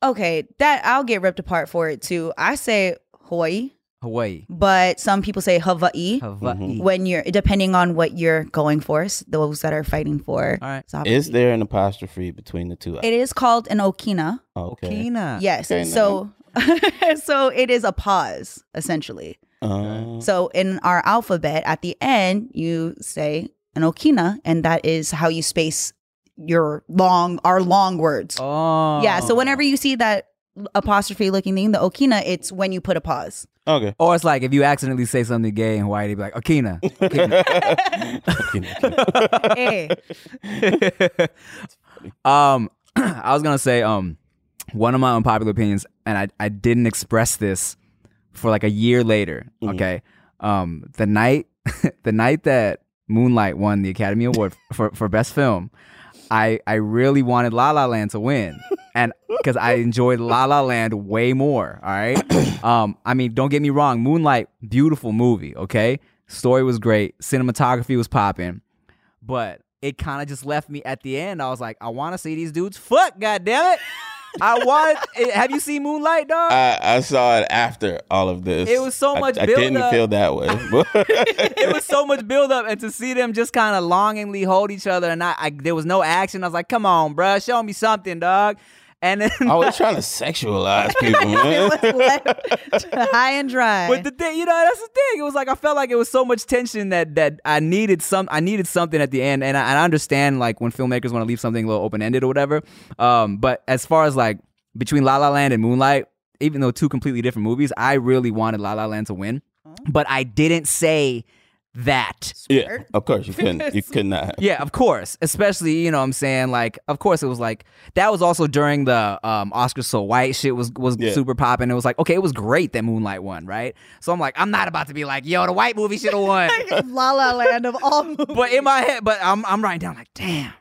Okay, that I'll get ripped apart for it too. I say Hawaii, Hawaii. but some people say Hawaii. Hawaii. When you're depending on what you're going for, those that are fighting for. All right. sovereignty. Is there an apostrophe between the two? It is called an okina. okay. Okina. Yes. Okay, so so it is a pause essentially. Uh, So in our alphabet, at the end, you say an okina, and that is how you space your long our long words. Oh. Yeah. So whenever you see that apostrophe looking thing, the okina, it's when you put a pause. Okay. Or it's like if you accidentally say something gay in Hawaii, they be like, Okina. hey. um, I was gonna say, um, one of my unpopular opinions, and I, I didn't express this for like a year later. Mhm. Okay. Um, the night, the night that Moonlight won the Academy Award for, for Best Film, I, I really wanted La La Land to win. And because I enjoyed La La Land way more. All right. Um, I mean, don't get me wrong, Moonlight, beautiful movie. Okay. Story was great. Cinematography was popping. But it kind of just left me at the end. I was like, I want to see these dudes fuck, God damn it. I want. Eh, have you seen Moonlight, dog? I, I saw it after all of this. It was so I- much I, didn't build-up. feel that way. it was so much build up, and to see them just kind of longingly hold each other, and I, I, there was no action. I was like, "Come on, bruh, show me something, dog." And then, Always trying to sexualize people, man. it was left high and dry. but the thing, you know, that's the thing. It was like I felt like it was so much tension that that I needed some, I needed something at the end, and I, and I understand like when filmmakers want to leave something a little open ended or whatever. Um, but as far as like between La La Land and Moonlight, even though two completely different movies, I really wanted La La Land to win, but I didn't say that. yeah, of course you couldn't. You could not. Yeah, of course. Especially, you know what I'm saying? Like, of course it was like that was also during the um Oscar so white shit was was Yeah. super popping. It was like, okay, it was great that Moonlight won, right? So I'm like, I'm not about to be like, yo, the white movie should have won. La La Land of all movies. but in my head, but I'm I'm writing down like, damn.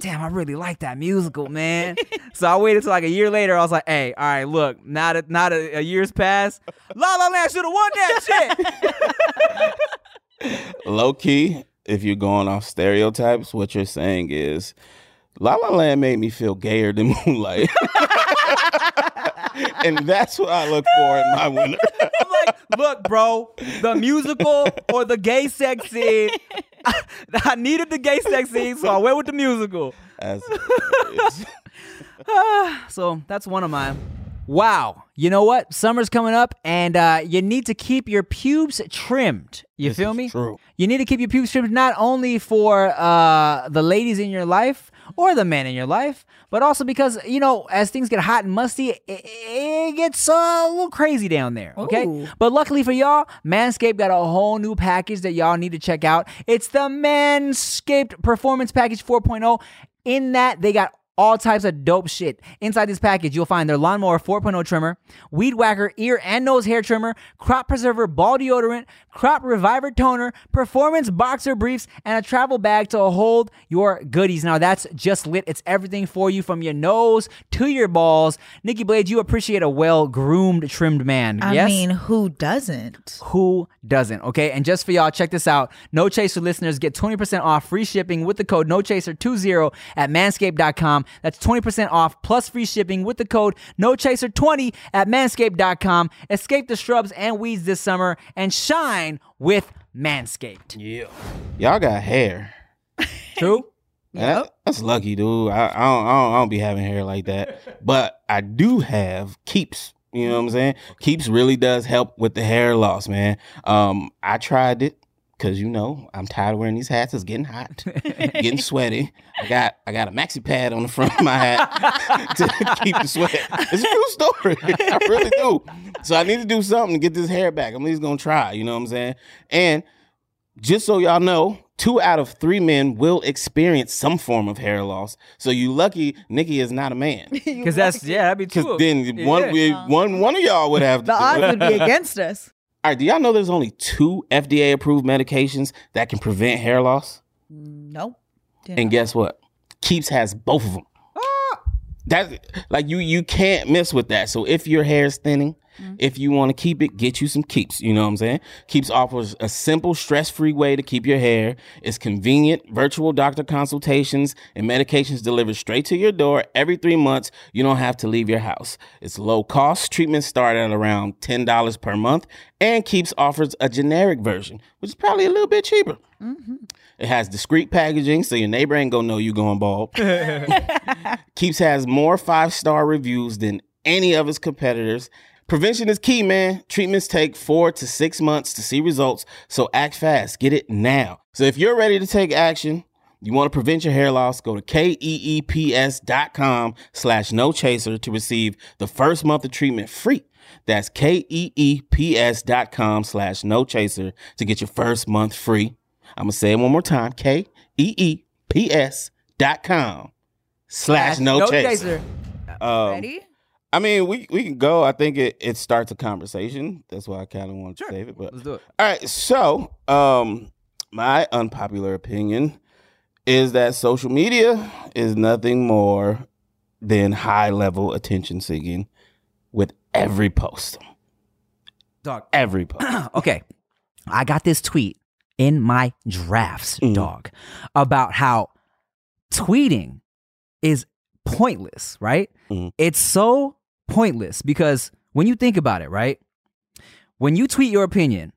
Damn, I really like that musical, man. so I waited till like a year later. I was like, "Hey, all right, look, not that now that a year's passed, La La Land should have won that shit." Low key, if you're going off stereotypes, what you're saying is La La Land made me feel gayer than Moonlight. and that's what I look for in my winner. I'm like, look, bro, the musical or the gay sex scene. I, I needed the gay sex scene, so I went with the musical. That's. So that's one of mine. Wow. You know what? Summer's coming up, and uh, you need to keep your pubes trimmed. You This feel me? true. You need to keep your pubes trimmed not only for uh, the ladies in your life or the men in your life, but also because, you know, as things get hot and musty, it, it gets uh, a little crazy down there. Okay. Ooh. But luckily for y'all, Manscaped got a whole new package that y'all need to check out. It's the Manscaped Performance Package 4.0. In that, they got all types of dope shit. Inside this package, you'll find their Lawnmower 4.0 trimmer, Weed Whacker ear and nose hair trimmer, Crop Preserver ball deodorant, Crop Reviver toner, Performance boxer briefs, and a travel bag to hold your goodies. Now that's just lit. It's everything for you from your nose to your balls. Nikki Blades, you appreciate a well groomed, trimmed man. I yes? mean, who doesn't? Who doesn't? Okay. And just for y'all, check this out. No Chaser listeners get 20% off free shipping with the code NoChaser20 at manscaped.com. That's 20% off plus free shipping with the code NoChaser20 at manscaped.com. Escape the shrubs and weeds this summer and shine with Manscaped. Yeah. Y'all got hair. True? Man, that- that's lucky, dude. I, I, don't, I, don't, I don't be having hair like that. But I do have keeps. You know what I'm saying? Keeps really does help with the hair loss, man. Um, I tried it because you know I'm tired of wearing these hats. It's getting hot, getting sweaty. I got I got a maxi pad on the front of my hat to keep the sweat. It's a true story. I really do. So I need to do something to get this hair back. I'm at least gonna try. You know what I'm saying? And just so y'all know, two out of three men will experience some form of hair loss. So you lucky Nikki is not a man. Because that's, yeah, that'd be Because then one, Yeah. we- one, one of y'all would have to The do odds it. would be against us. All right, do y'all know there's only two FDA approved medications that can prevent hair loss? Nope. And guess what? Keeps has both of them. Ah! That like you you can't mess with that. So if your hair is thinning, if you want to keep it, get you some Keeps. You know what I'm saying? Keeps offers a simple, stress-free way to keep your hair. It's convenient, virtual doctor consultations and medications delivered straight to your door every three months. You don't have to leave your house. It's low cost. Treatments start at around ten dollars per month, and Keeps offers a generic version, which is probably a little bit cheaper. Mm-hmm. It has discreet packaging, so your neighbor ain't gonna know you going bald. Keeps has more five star reviews than any of its competitors. Prevention is key, man. Treatments take four to six months to see results, so act fast. Get it now. So if you're ready to take action, you want to prevent your hair loss, go to keeps.com slash no chaser to receive the first month of treatment free. That's E keeps.com slash no chaser to get your first month free. I'm gonna say it one more time. E K-E-E-P-S dot com slash no, chaser. Um, Ready? I mean, we we can go. I think it, it starts a conversation. That's why I kind of wanted Sure. to save it. But Let's do it. all right, so um, my unpopular opinion is that social media is nothing more than high level attention seeking with every post. Dog. Every post. okay, I got this tweet in my drafts, Mm. dog, about how tweeting is pointless, right? Mhm. It's so pointless because when you think about it, right? When you tweet your opinion,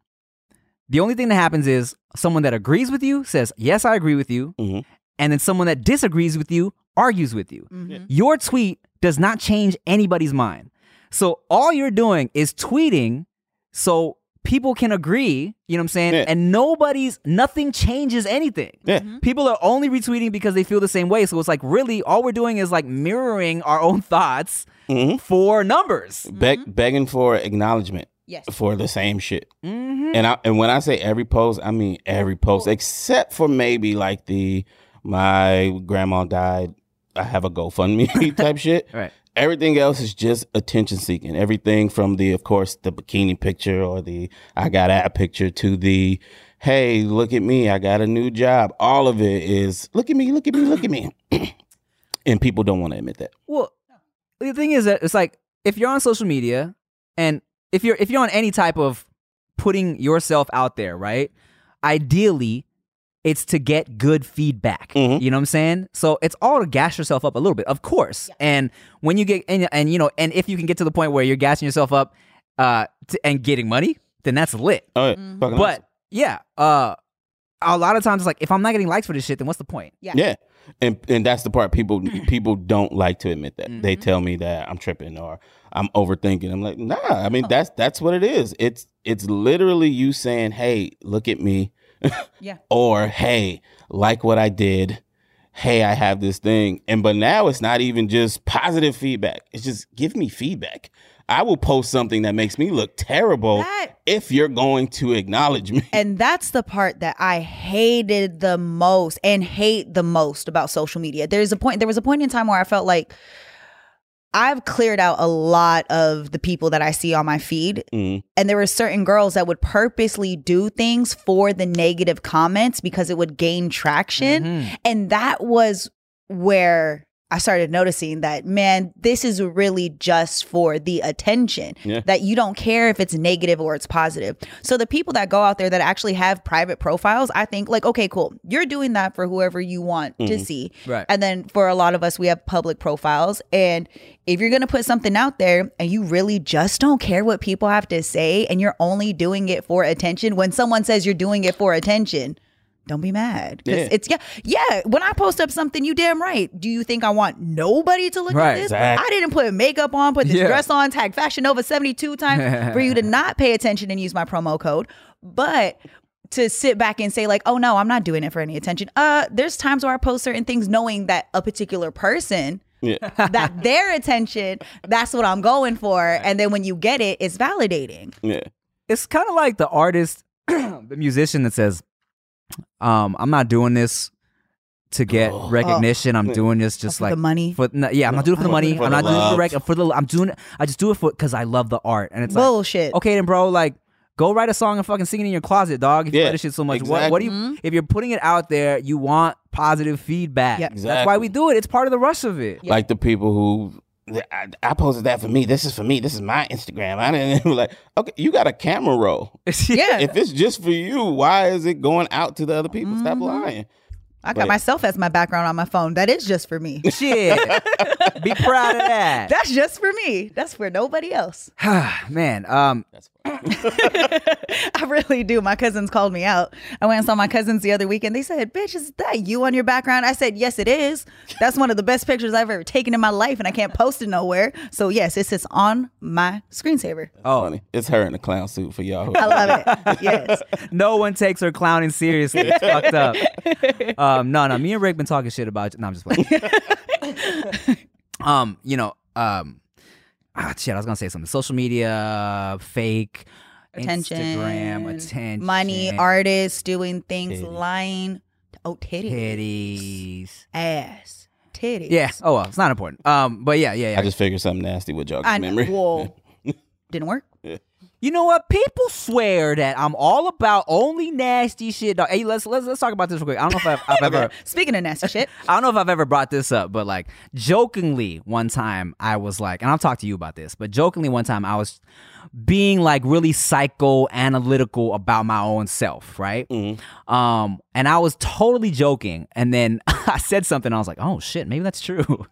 the only thing that happens is someone that agrees with you says, Yes, I agree with you. Mhm. And then someone that disagrees with you argues with you. Mhm. Your tweet does not change anybody's mind. So all you're doing is tweeting so people can agree, you know what I'm saying? Yeah. And nobody's nothing changes anything. Yeah. People are only retweeting because they feel the same way. So it's like really all we're doing is like mirroring our own thoughts Mhm. for numbers. Beg, begging for acknowledgement Yes. for the same shit. Mhm. And I and when I say every post, I mean every post, except for maybe like the my grandma died. I have a GoFundMe type shit. Right. Everything else is just attention seeking. Everything from the, of course, the bikini picture or the I got ab picture to the, hey, look at me, I got a new job. All of it is look at me, look at me, look at me. and people don't want to admit that. Well, the thing is that it's like if you're on social media and if you're if you're on any type of putting yourself out there, right? Ideally, it's to get good feedback. Mm-hmm. You know what I'm saying? So it's all to gas yourself up a little bit, of course. And when you get and, and you know, and if you can get to the point where you're gassing yourself up uh t- and getting money, then that's lit. Oh, yeah. Mm-hmm. Fucking But yeah, uh a lot of times it's like if I'm not getting likes for this shit, then what's the point? Yeah. Yeah. And and that's the part people people don't like to admit that. They Mm-hmm. tell me that I'm tripping or I'm overthinking. I'm like, nah, I mean that's that's what it is. It's it's literally you saying, Hey, look at me. Yeah. or hey, like what I did. Hey, I have this thing. And but now it's not even just positive feedback. It's just give me feedback. I will post something that makes me look terrible That- if you're going to acknowledge me. And that's the part that I hated the most and hate the most about social media. There's a point there was a point in time where I felt like I've cleared out a lot of the people that I see on my feed. Mm. And there were certain girls that would purposely do things for the negative comments because it would gain traction. Mm-hmm. And that was where I started noticing that, man, this is really just for the attention. Yeah. That you don't care if it's negative or it's positive. So the people that go out there that actually have private profiles, I think, like, okay, cool. You're doing that for whoever you want to mm-hmm. see. Right. And then for a lot of us, we have public profiles. And if you're going to put something out there and you really just don't care what people have to say and you're only doing it for attention, when someone says you're doing it for attention, don't be mad. 'Cause Yeah. it's yeah, yeah. When I post up something, you damn right. Do you think I want nobody to look Right, at this? exactly. I didn't put makeup on, put this Yeah. dress on, tag Fashion Nova 72 times for you to not pay attention and use my promo code. But to sit back and say, like, oh no, I'm not doing it for any attention. Uh, there's times where I post certain things knowing that a particular person Yeah. that their attention, that's what I'm going for. And then when you get it, it's validating. Yeah. it's kind of like the artist, the musician that says, um, "I'm not doing this to get Oh. recognition. I'm doing this just For like the money. For no, yeah, I'm not doing it for the money. For I'm the not doing it for the rec- for the. I'm doing it. I just do it for because I love the art, and it's like, Bullshit. okay, then, bro, like. Go write a song and fucking sing it in your closet, dog. If you Yeah, love this shit so much, what, what do you? exactly. If you're putting it out there, you want positive feedback. Yeah. That's why we do it. It's part of the rush of it. Like the people who I, I posted that for me. This is for me. This is my Instagram. I didn't like. Okay, you got a camera roll. Yeah. If it's just for you, why is it going out to the other people? Stop Mm-hmm. lying. I got But- myself as my background on my phone. That is just for me. Shit. Be proud of that. That's just for me. That's for nobody else. Man, um, That's I really do. My cousins called me out. I went and saw my cousins the other weekend. They said, Bitch, is that you on your background? I said, Yes, it is. That's one of the best pictures I've ever taken in my life, and I can't post it nowhere. So, yes, it sits on my screensaver. oh, funny. It's her in a clown suit for y'all. I love it. Yes. no one takes her clowning seriously. It's fucked up. Um, no, no, me and Rick been talking shit about. No, I'm just playing. um, you know, um, ah, shit. I was gonna say something. Social media, fake, Attention. Instagram, attention, Money, artists doing things, Titties. lying. Oh, titties. titties. Ass. Titties. Yeah. Oh well, it's not important. Um, but yeah, yeah, yeah. I just figured something nasty would jog I your memory. Whoa. Didn't work. You know what? People swear that I'm all about only nasty shit. Dog. Hey, let's let's let's talk about this real quick. I don't know if I've, I've ever Speaking of nasty shit, I don't know if I've ever brought this up, but like jokingly one time I was like, and I'll talk to you about this, but jokingly one time I was being like really psychoanalytical about my own self, right? Um, and I was totally joking, and then I said something. I was like, oh shit, maybe that's true.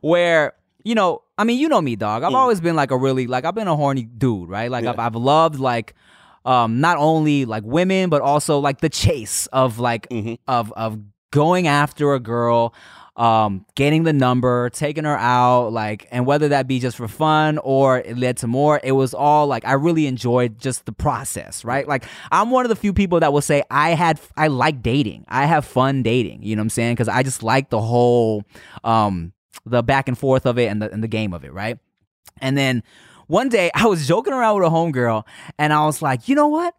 Where you know, I mean, you know me, dog. I've always been like a really like I've been a horny dude, right? Like I've I've loved like um not only like women but also like the chase of like of of going after a girl um getting the number taking her out like and whether that be just for fun or it led to more it was all like i really enjoyed just the process right? Like i'm one of the few people that will say i had i like dating. I have fun dating. You know what i'm saying? Because i just like the whole um the back and forth of it and the and the game of it right and then one day I was joking around with a homegirl and I was like, you know what?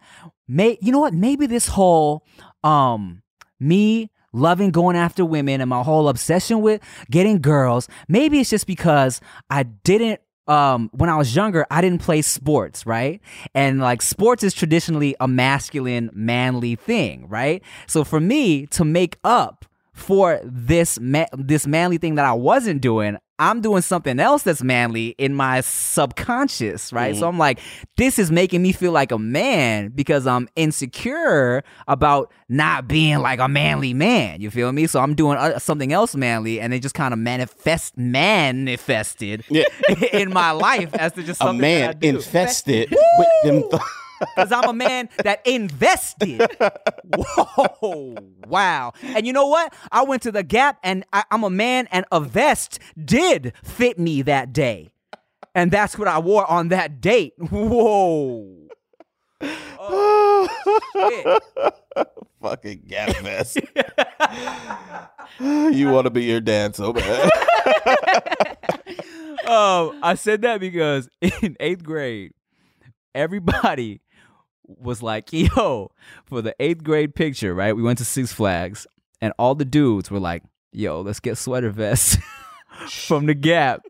May you know what? Maybe this whole um me loving going after women and my whole obsession with getting girls, maybe it's just because I didn't um when I was younger, I didn't play sports, right? And like sports is traditionally a masculine, manly thing, right? So for me to make up for this ma- this manly thing that I wasn't doing, I'm doing something else that's manly in my subconscious, right? Mm-hmm. So I'm like, this is making me feel like a man because I'm insecure about not being like a manly man. You feel me? So I'm doing uh, something else manly, and it just kind of manifest manifested Yeah. in my life as to just A something that I man infested with them. Th- Because I'm a man that invested. Whoa, wow. And you know what? I went to the Gap and I, I'm a man, and a vest did fit me that day. And that's what I wore on that date. Whoa. Oh, shit. Fucking gap vest. you want to be your dad so bad. um, I said that because in eighth grade, everybody was like, yo, for the eighth grade picture, right? We went to Six Flags, and all the dudes were like, yo, let's get sweater vests from the Gap.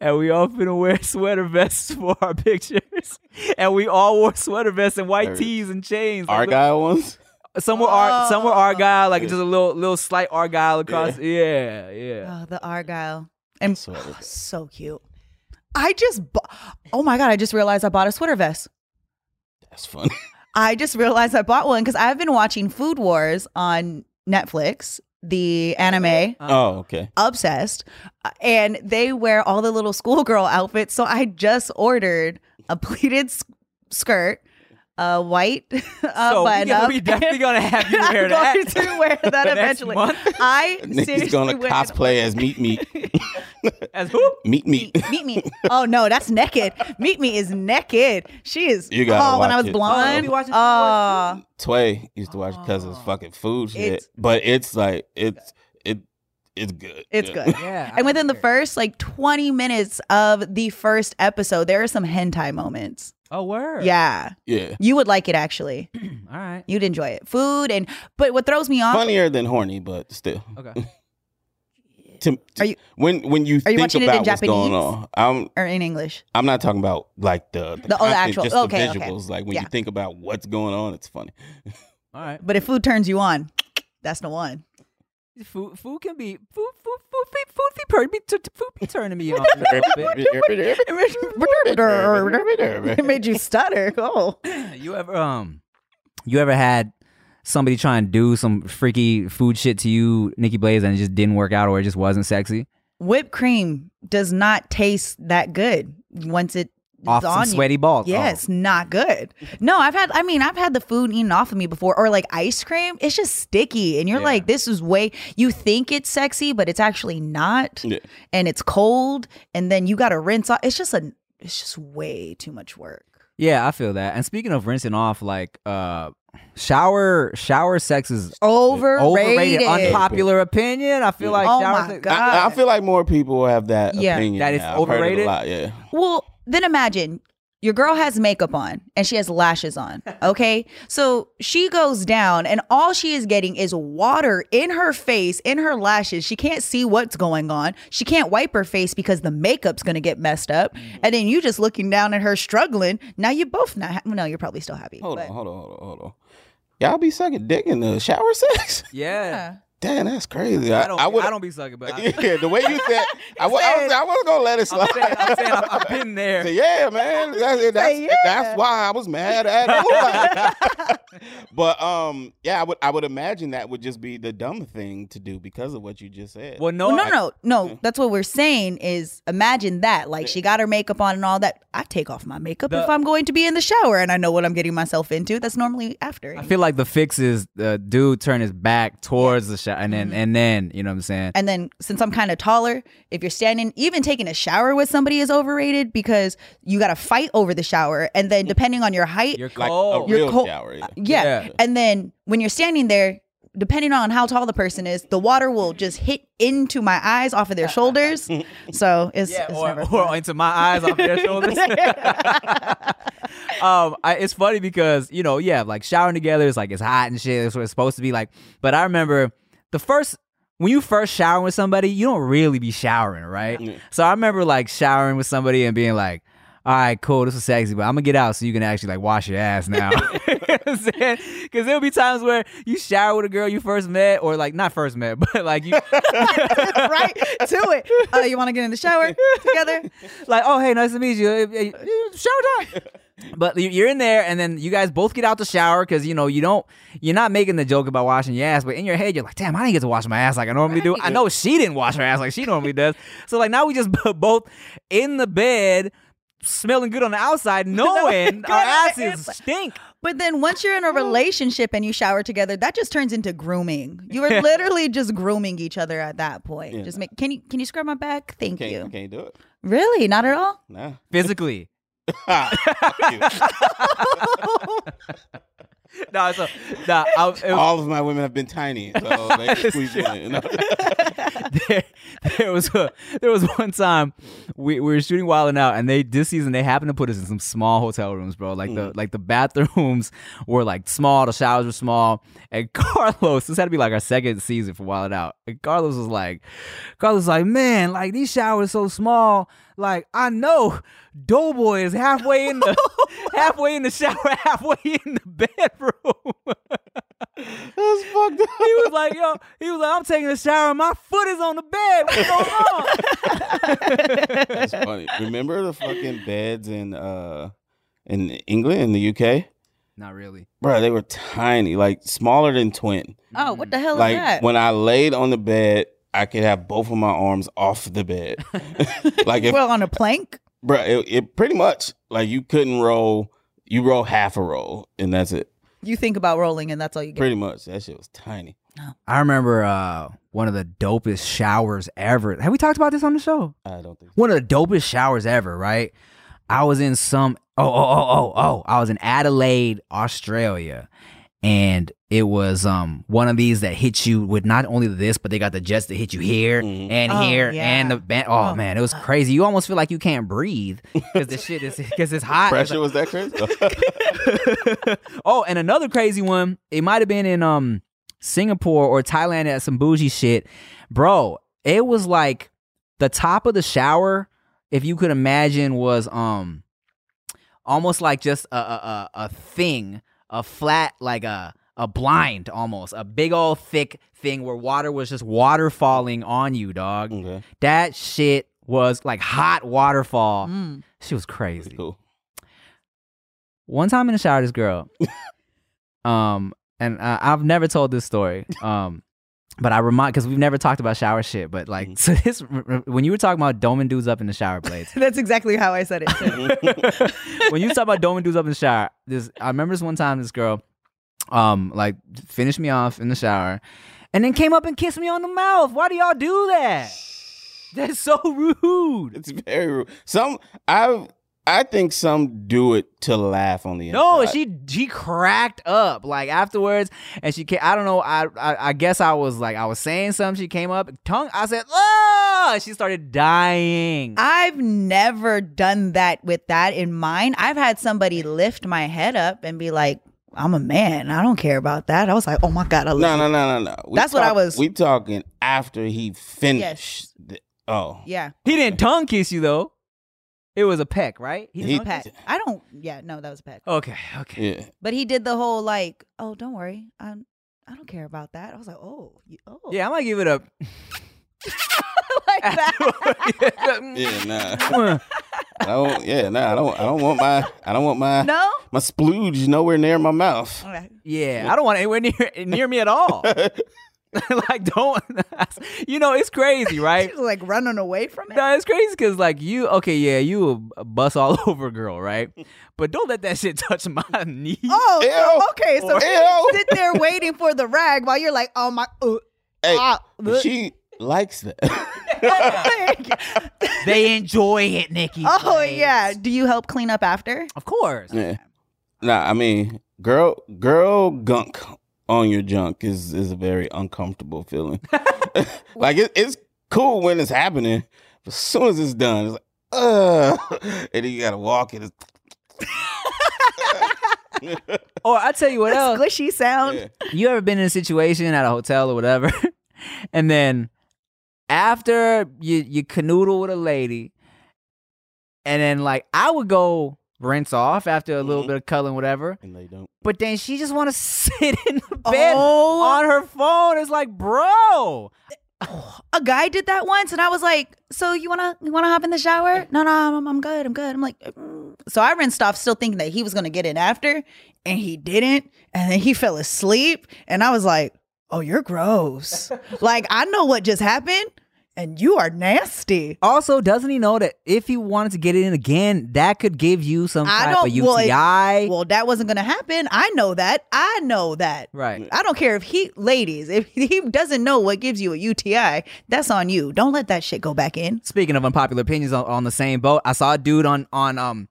And we all finna wear sweater vests for our pictures. And we all wore sweater vests and white Or- tees and chains. Like, Argyle ones. Some were Ar- some were oh. Argyle, like Yeah. just a little little slight Argyle across. Yeah, yeah. Oh, the Argyle. And oh, so cute. I just bought, oh my God, I just realized I bought a sweater vest. That's funny. I just realized I bought one because I've been watching Food Wars on Netflix, the anime. Oh, okay. obsessed uh, and they wear all the little schoolgirl outfits so i just ordered a pleated s- skirt a white uh, so we, button gonna- up. we definitely gonna have you wear I'm that. going to wear that eventually. month. I Nikki's gonna cosplay as Meat Meat. As who? Meat Meat. Meet me. Oh no, that's naked. Meet me is naked. She is. You gotta oh, when I was it. blonde. Oh, you watching Food Oh, Tway used to watch because it's fucking food shit. It's- but it's like it's it it's good. it's Yeah. good. Yeah. And within the first like 20 minutes of the first episode, there are some hentai moments. Oh word. Yeah. Yeah. You would like it actually. All right. You'd enjoy it. Food and but what throws me off Funnier than horny, but still. Okay. To, Are you- when when you are you think it in about what's going on? I'm or in English. I'm not talking about like the the, The- oh, the actual- just okay, the okay. Like when Yeah. you think about what's going on, it's funny. All right. But if food turns you on, that's the one. Food, food can be food, food, food, food, food, food, food, be, t- t- food be turning me on a little bit. it made you stutter. Oh. You ever um, you ever had somebody try and do some freaky food shit to you, Nikki Blades, and it just didn't work out, or it just wasn't sexy? Whipped cream does not taste that good once it Off on some you. sweaty balls. Yeah, Oh. it's not good. No, I've had. I mean, I've had the food eaten off of me before, or like ice cream. It's just sticky, and you're Yeah. like, "This is way." You think it's sexy, but it's actually not, Yeah. and it's cold, and then you got to rinse off. It's just a. It's just way too much work. Yeah, I feel that. And speaking of rinsing off, like uh, shower shower sex is Overrated. overrated. Unpopular opinion. I feel like Oh shower my sex. God. I, I feel like more people have that Yeah. opinion. That it's now. I've heard it a overrated? lot, yeah. Well, then imagine your girl has makeup on and she has lashes on. Okay. so she goes down and all she is getting is water in her face, in her lashes. She can't see what's going on. She can't wipe her face because the makeup's going to get messed up. Mm. And then you just looking down at her struggling. Now you both not, ha- no, you're probably still happy. Hold but- on, hold on, hold on, hold on. Y'all be sucking dick in the shower sex? Yeah. Yeah. Damn, that's crazy. I don't. I, would. don't be sucking, but I, yeah, the way you said, I, wa- I, was, I wasn't gonna let it I'm slide. saying, I'm saying I've, I've been there. yeah, man. That's, that's, yeah. that's why I was mad at it. but um, yeah, I would I would imagine that would just be the dumb thing to do because of what you just said. Well, no, Well, no, I- no, no. That's what we're saying is imagine that. Like she got her makeup on and all that. I take off my makeup The- if I'm going to be in the shower and I know what I'm getting myself into. That's normally after. I feel like the fix is the dude turn his back towards the shower, and then Mm-hmm. and then you know what I'm saying. And then since I'm kind of taller, if you're standing, even taking a shower with somebody is overrated because you got to fight over the shower. And then depending on your height, You're like cold. a You're real cold. shower. Yeah. yeah. Yeah. And then when you're standing there, depending on how tall the person is, the water will just hit into my eyes off of their shoulders. so it's, yeah, it's or, never or into my eyes off their shoulders. um, I, it's funny because you know, yeah, like showering together is like it's hot and shit. That's what it's supposed to be like. But I remember the first when you first shower with somebody, you don't really be showering, right? Yeah. So I remember like showering with somebody and being like. All right, cool. This was sexy, but I'm gonna get out so you can actually like wash your ass now. what I'm saying? Because there'll be times where you shower with a girl you first met, or like not first met, but like you right to it. Oh, you want to get in the shower together? like, oh hey, nice to meet you. Shower time. But you- you're in there, and then you guys both get out the shower because you know you don't. You're not making the joke about washing your ass, but in your head you're like, "Damn, I didn't get to wash my ass like I normally do." I know she didn't wash her ass like she normally does. So like now we just both in the bed, smelling good on the outside, knowing our asses stink. But then once you're in a relationship and you shower together, that just turns into grooming. You are literally just grooming each other at that point. Yeah. Just make can you can you scrub my back? Thank Can't, you. can't do it. Really? Not at all? Nah. Physically, So no, I, was, All of my women have been tiny, so they squeeze in. There, there was a, there was one time we, we were shooting Wild 'N Out, and they this season they happened to put us in some small hotel rooms, bro. Like the mm. like the bathrooms were like small, the showers were small, and Carlos this had to be like our second season for Wild 'N Out, and Carlos was like, Carlos was like, man, like these showers so small. Like I know Doughboy is halfway in the halfway in the shower, halfway in the bedroom. That's fucked up. He was like, yo, he was like, I'm taking a shower and my foot is on the bed. What's going on? That's funny. Remember the fucking beds in uh in England in the UK? Not really. Bro, they were tiny, like smaller than twin. Oh, what the hell Like is that? when I laid on the bed, I could have both of my arms off the bed. like if well, on a plank? bro, it, it pretty much like you couldn't roll. You roll half a roll, and that's it. You think about rolling and that's all you get. Pretty much, that shit was tiny. I remember uh, one of the dopest showers ever. Have we talked about this on the show? I don't think. One of the dopest showers ever, right? I was in some oh oh oh oh oh I was in Adelaide, Australia, and it was um one of these that hit you with not only this, but they got the jets that hit you here Mhm. and Oh, here yeah. and the band. Oh, Oh. man, it was crazy. You almost feel like you can't breathe because the shit is because it's hot. It's Pressure was that crazy? oh, and another crazy one. It might have been in um Singapore or Thailand at some bougie shit, bro. It was like the top of the shower, if you could imagine, was um almost like just a a, a, a thing, a flat like a a blind almost, a big old thick thing where water was just water falling on you, dog. okay, That shit was like hot waterfall. Mm. She was crazy cool. one time in the shower, this girl, um, and uh, I've never told this story, um, but I remind because we've never talked about shower shit. But like, so this when you were talking about doming dudes up in the shower blades, That's exactly how I said it. when you talk about doming dudes up in the shower, this I remember this one time this girl, um, like finished me off in the shower, and then came up and kissed me on the mouth. Why do y'all do that? That's so rude. It's very rude. Some I I think some do it to laugh on the No, she she cracked up like afterwards, and she came, I don't know. I, I I guess I was like I was saying something. She came up, tongue. I said, "Ah!" She started dying. I've never done that with that in mind. I've had somebody lift my head up and be like, I'm a man. I don't care about that. I was like, oh my God. I love No, no, no, no, no. We That's what I was- We talking after he finished. the- oh, Yeah. he didn't tongue kiss you though. It was a peck, right? He, He- did pet. I don't, yeah, no, that was a peck. Okay, okay. yeah. But he did the whole like, oh, don't worry. I'm, I don't care about that. I was like, oh, oh. Yeah, I might give it a. like that. Yeah, nah. I don't. Yeah, nah. I don't. I don't want my. I don't want my no? my splooge nowhere near my mouth. Yeah, I don't want anywhere near near me at all. like, don't. you know, it's crazy, right? was like running away from it. No, it's crazy because like you, okay, yeah, you a bust all over girl, right? But don't let that shit touch my knee. Oh, Ew. so, okay. So Ew. sit there waiting for the rag while you're like, oh my. Uh, Hey, but she likes that. They enjoy it, Nikki. oh Blades. yeah. Do you help clean up after? of course. yeah. Nah, I mean, girl, girl, gunk on your junk is is a very uncomfortable feeling. like it, it's cool when it's happening, but as soon as it's done, it's like, uh, and then you gotta walk it. Or I tell you what else. Squishy sound. Yeah. You ever been in a situation at a hotel or whatever, and then after you you canoodle with a lady, and then like I would go rinse off after a little Mhm. bit of cuddling, whatever. And they don't. But then she just want to sit in the bed Oh. on her phone. It's like, bro, a guy did that once and I was like, "So you want to you want to hop in the shower?" "No, no, I'm, I'm good. I'm good." I'm like, mm. "So I rinsed off still thinking that he was going to get in after, and he didn't, and then he fell asleep, and I was like, "Oh, you're gross." like I know what just happened, and you are nasty. Also, doesn't he know that if he wanted to get it in again, that could give you some I type of don't- well, it- UTI? Well, that wasn't going to happen. I know that. I know that. right. I don't care if he, ladies, if he doesn't know what gives you a UTI, that's on you. Don't let that shit go back in. Speaking of unpopular opinions on, on the same boat, I saw a dude on on um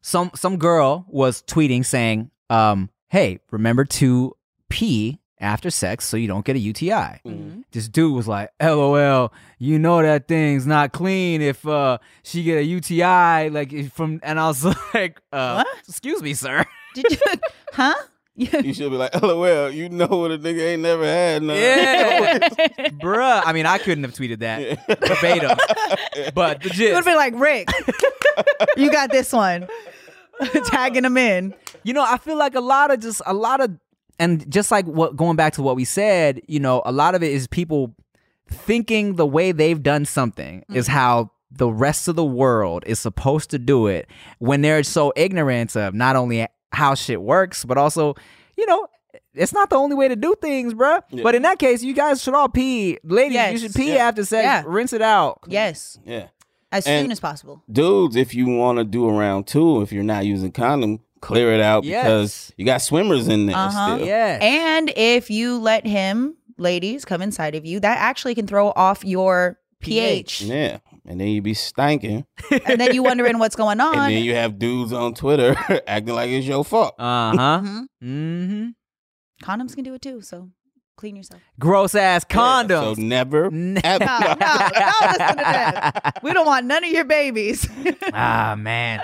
some some girl was tweeting saying, um, hey, remember to pee after sex so you don't get a UTI. Mm-hmm. This dude was like, LOL, you know that thing's not clean if uh she get a UTI like from and I was like, uh What? excuse me, sir. Did you, huh? You should be like, LOL, you know what a nigga ain't never had none. Yeah. Bruh. I mean I couldn't have tweeted that verbatim. But the It gist. would be like, Rick, you got this one. Tagging him in. You know, I feel like a lot of just a lot of and just like what going back to what we said, you know, a lot of it is people thinking the way they've done something is mm. how the rest of the world is supposed to do it when they're so ignorant of not only how shit works, but also, you know, it's not the only way to do things, bruh. Yeah. But in that case, you guys should all pee. Ladies, you should pee Yeah. after sex. Yeah. Rinse it out. Yes. Yeah. As And- soon as possible. Dudes, if you want to do a round two, if you're not using condom, clear it out Yes. because you got swimmers in there Uh-huh. still. Yeah. And if you let him, ladies, come inside of you, that actually can throw off your pH. Yeah. And then you be stanking. and then you wondering what's going on. And then you have dudes on Twitter acting like it's your fault. Uh-huh. Mhm. mm-hmm. Condoms can do it too, so clean yourself. Gross ass Yeah. So never. N- ever- No, no, don't listen to that. We don't want none of your babies. ah man.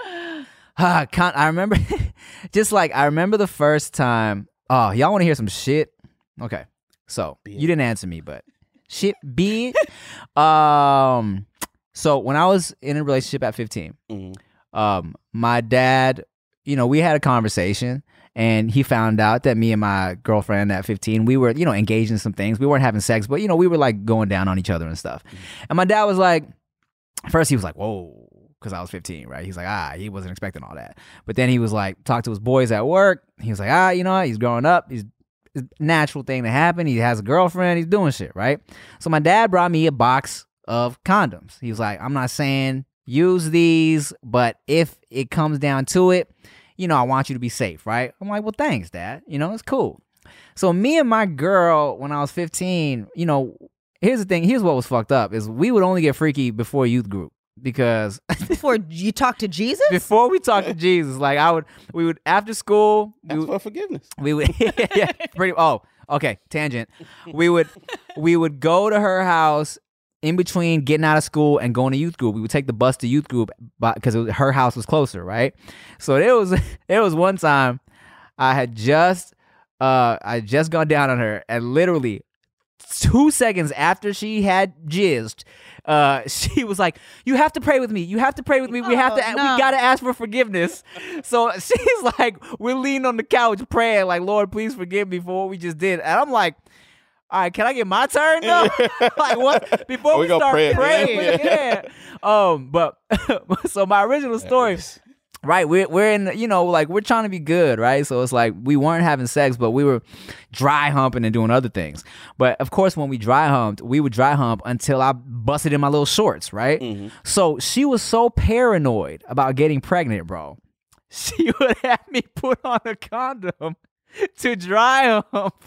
Ah, con- I remember just like I remember the first time. Oh, y'all want to hear some shit? Okay. So, you didn't answer me, but shit be um so when I was in a relationship at 15, Mhm. um my dad, you know, we had a conversation and he found out that me and my girlfriend at 15, we were, you know, engaged in some things. We weren't having sex, but you know, we were like going down on each other and stuff. And my dad was like first he was like, "Whoa." Because I was 15, right? He's like, ah, he wasn't expecting all that. But then he was like, talk to his boys at work. He was like, ah, you know? He's growing up. He's natural thing to happen. He has a girlfriend. He's doing shit, right? So my dad brought me a box of condoms. He was like, I'm not saying use these, but if it comes down to it, you know, I want you to be safe, right? I'm like, well, thanks, dad. You know, it's cool. So me and my girl, when I was 15, you know, here's the thing. Here's what was fucked up is we would only get freaky before youth group because Before you talk to Jesus? before we talk to Jesus, like I would, we would after school, we Ask would, for forgiveness. we would yeah pretty oh okay tangent we would we would go to her house in between getting out of school and going to youth group we would take the bus to youth group because her house was closer right so there was there was one time i had just uh i had just gone down on her and literally two seconds after she had jizzed uh she was like you have to pray with me you have to pray with me we have Oh, to no. we gotta ask for forgiveness so she's like we're leaning on the couch praying like lord please forgive me for what we just did and i'm like all right, can I get my turn though? like what? Before we, we start pray praying, yeah. Um, but so my original story, right we're, we're in you know like we're trying to be good right? So it's like we weren't having sex but we were dry humping and doing other things. But of course when we dry humped we would dry hump until i busted in my little shorts right? Mm-hmm. So she was so paranoid about getting pregnant bro. She would have me put on a condom to dry hump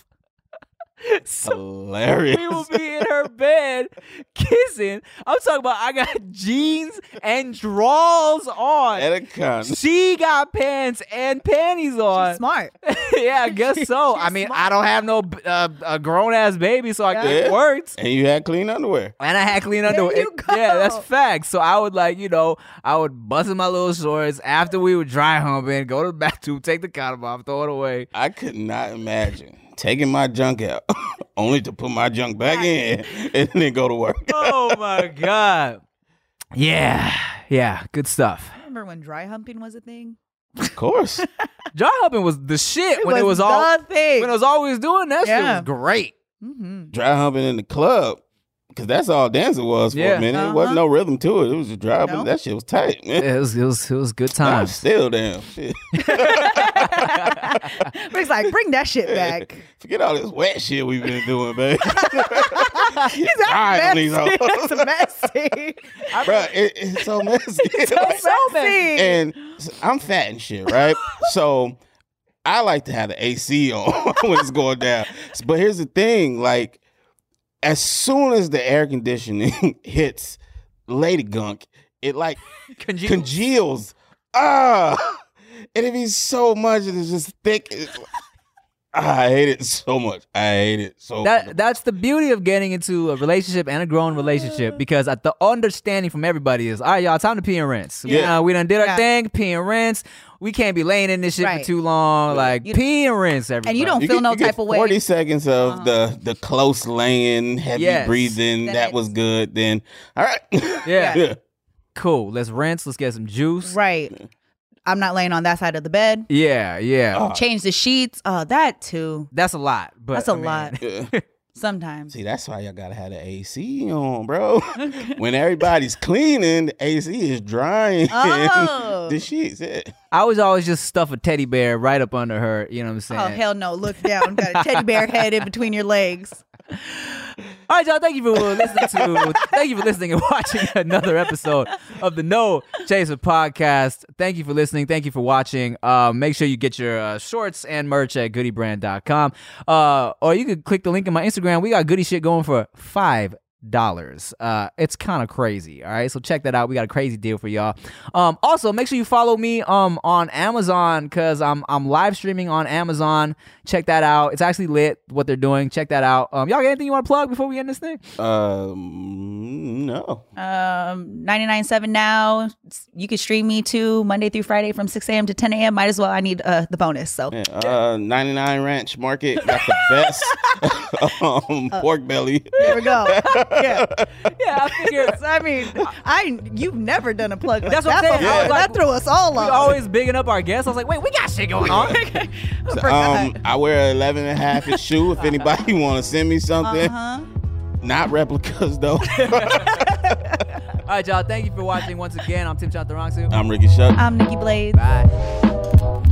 so Hilarious. we will be in her bed kissing. I'm talking about I got jeans and drawers on. At a con. She got pants and panties on. Smart. yeah, I guess so. I mean, I don't have no uh, a grown ass baby, so I guess it Yeah. worked. And you had clean underwear. And I had clean underwear. you go. Yeah, that's facts. So I would like, you know, I would bust in my little shorts after we would dry humping, go to the bathroom, take the condom off, throw it away. I could not imagine taking my junk out only to put my junk back in and then go to work. Oh my god. Yeah, yeah, good stuff. Remember when dry humping was a thing? Of course. Dry humping was the shit It when it was all the thing. when it was always doing that shit Yeah. was great. Mhm. dry humping in the club. Cause that's all dancing was for Yeah. a minute. It Uh-huh. wasn't no rhythm to it. It was just driving. humping. No. That shit was tight, man. It was it was it was good I'm times. still damn shit. Rick's like, bring that shit back. Forget all this wet shit we've been doing, man. He's Alright, on these messy. hoes. It's messy. Bro, it, it's so messy. It's so messy. and I'm fat and shit, right? so I like to have the AC on when it's going down. But here's the thing, like as soon as the air conditioning hits Lady Gunk, it like Congealed. congeals. Ah, and it be so much. and It's just thick. It's, ah, I hate it so much. I hate it so. That that's the beauty of getting into a relationship and a growing relationship because at the understanding from everybody is all right, y'all, time to pee and rinse. Yeah. Yeah, we done did our Yeah. thing, pee and rinse. We can't be laying in this shit Right. for too long. Like You- pee and rinse, everybody. And you don't You feel get- no you get type of way. Forty seconds of uh-huh. the the close laying, heavy Yes. breathing. Then that was good. Then all right. Yeah. yeah. cool. Let's rinse. Let's get some juice. Right. I'm not laying on that side of the bed. Yeah, yeah. Oh. Change the sheets. Oh, that too. That's a lot. But That's a I mean, lot. Yeah. Sometimes. See, that's why y'all gotta have the AC on, bro. when everybody's cleaning, the AC is drying Oh. the sheets. Yeah. I was always just stuff a teddy bear right up under her. You know what I'm oh, saying? Oh hell no! Look down. Got a teddy bear head in between your legs. All right, y'all. Thank you for listening to. thank you for listening and watching another episode of the No Chaser podcast. Thank you for listening. Thank you for watching. Um, make sure you get your uh, shorts and merch at goodybrand.com. Uh, or you could click the link in my Instagram. We got goody shit going for five dollars. Uh, it's kind of crazy. All right, so check that out. We got a crazy deal for y'all. Um, also make sure you follow me um on Amazon because I'm I'm live streaming on Amazon. Check that out. It's actually lit what they're doing. Check that out. Um, y'all got anything you want to plug before we end this thing? Um, no. Um, 99.7 now. You can stream me too Monday through Friday from 6 a.m. to 10 a.m. Might as well. I need uh, the bonus. So Yeah, uh, 99 Ranch Market got the best um, Uh, pork belly. there we go. yeah. Yeah, I figured. I mean, I you've never done a plug like That's what I'm saying. I before. was like- that threw us all off. always bigging up our guests. I was like, wait, we got shit going on. I forgot. Um, I wear an 11 and a half inch shoe. If anybody want to send me something, uh-huh. not replicas though. All right, y'all. Thank you for watching once again. I'm Tim Chantarangsu. I'm Ricky Shucks. I'm Nikki Blades. Bye.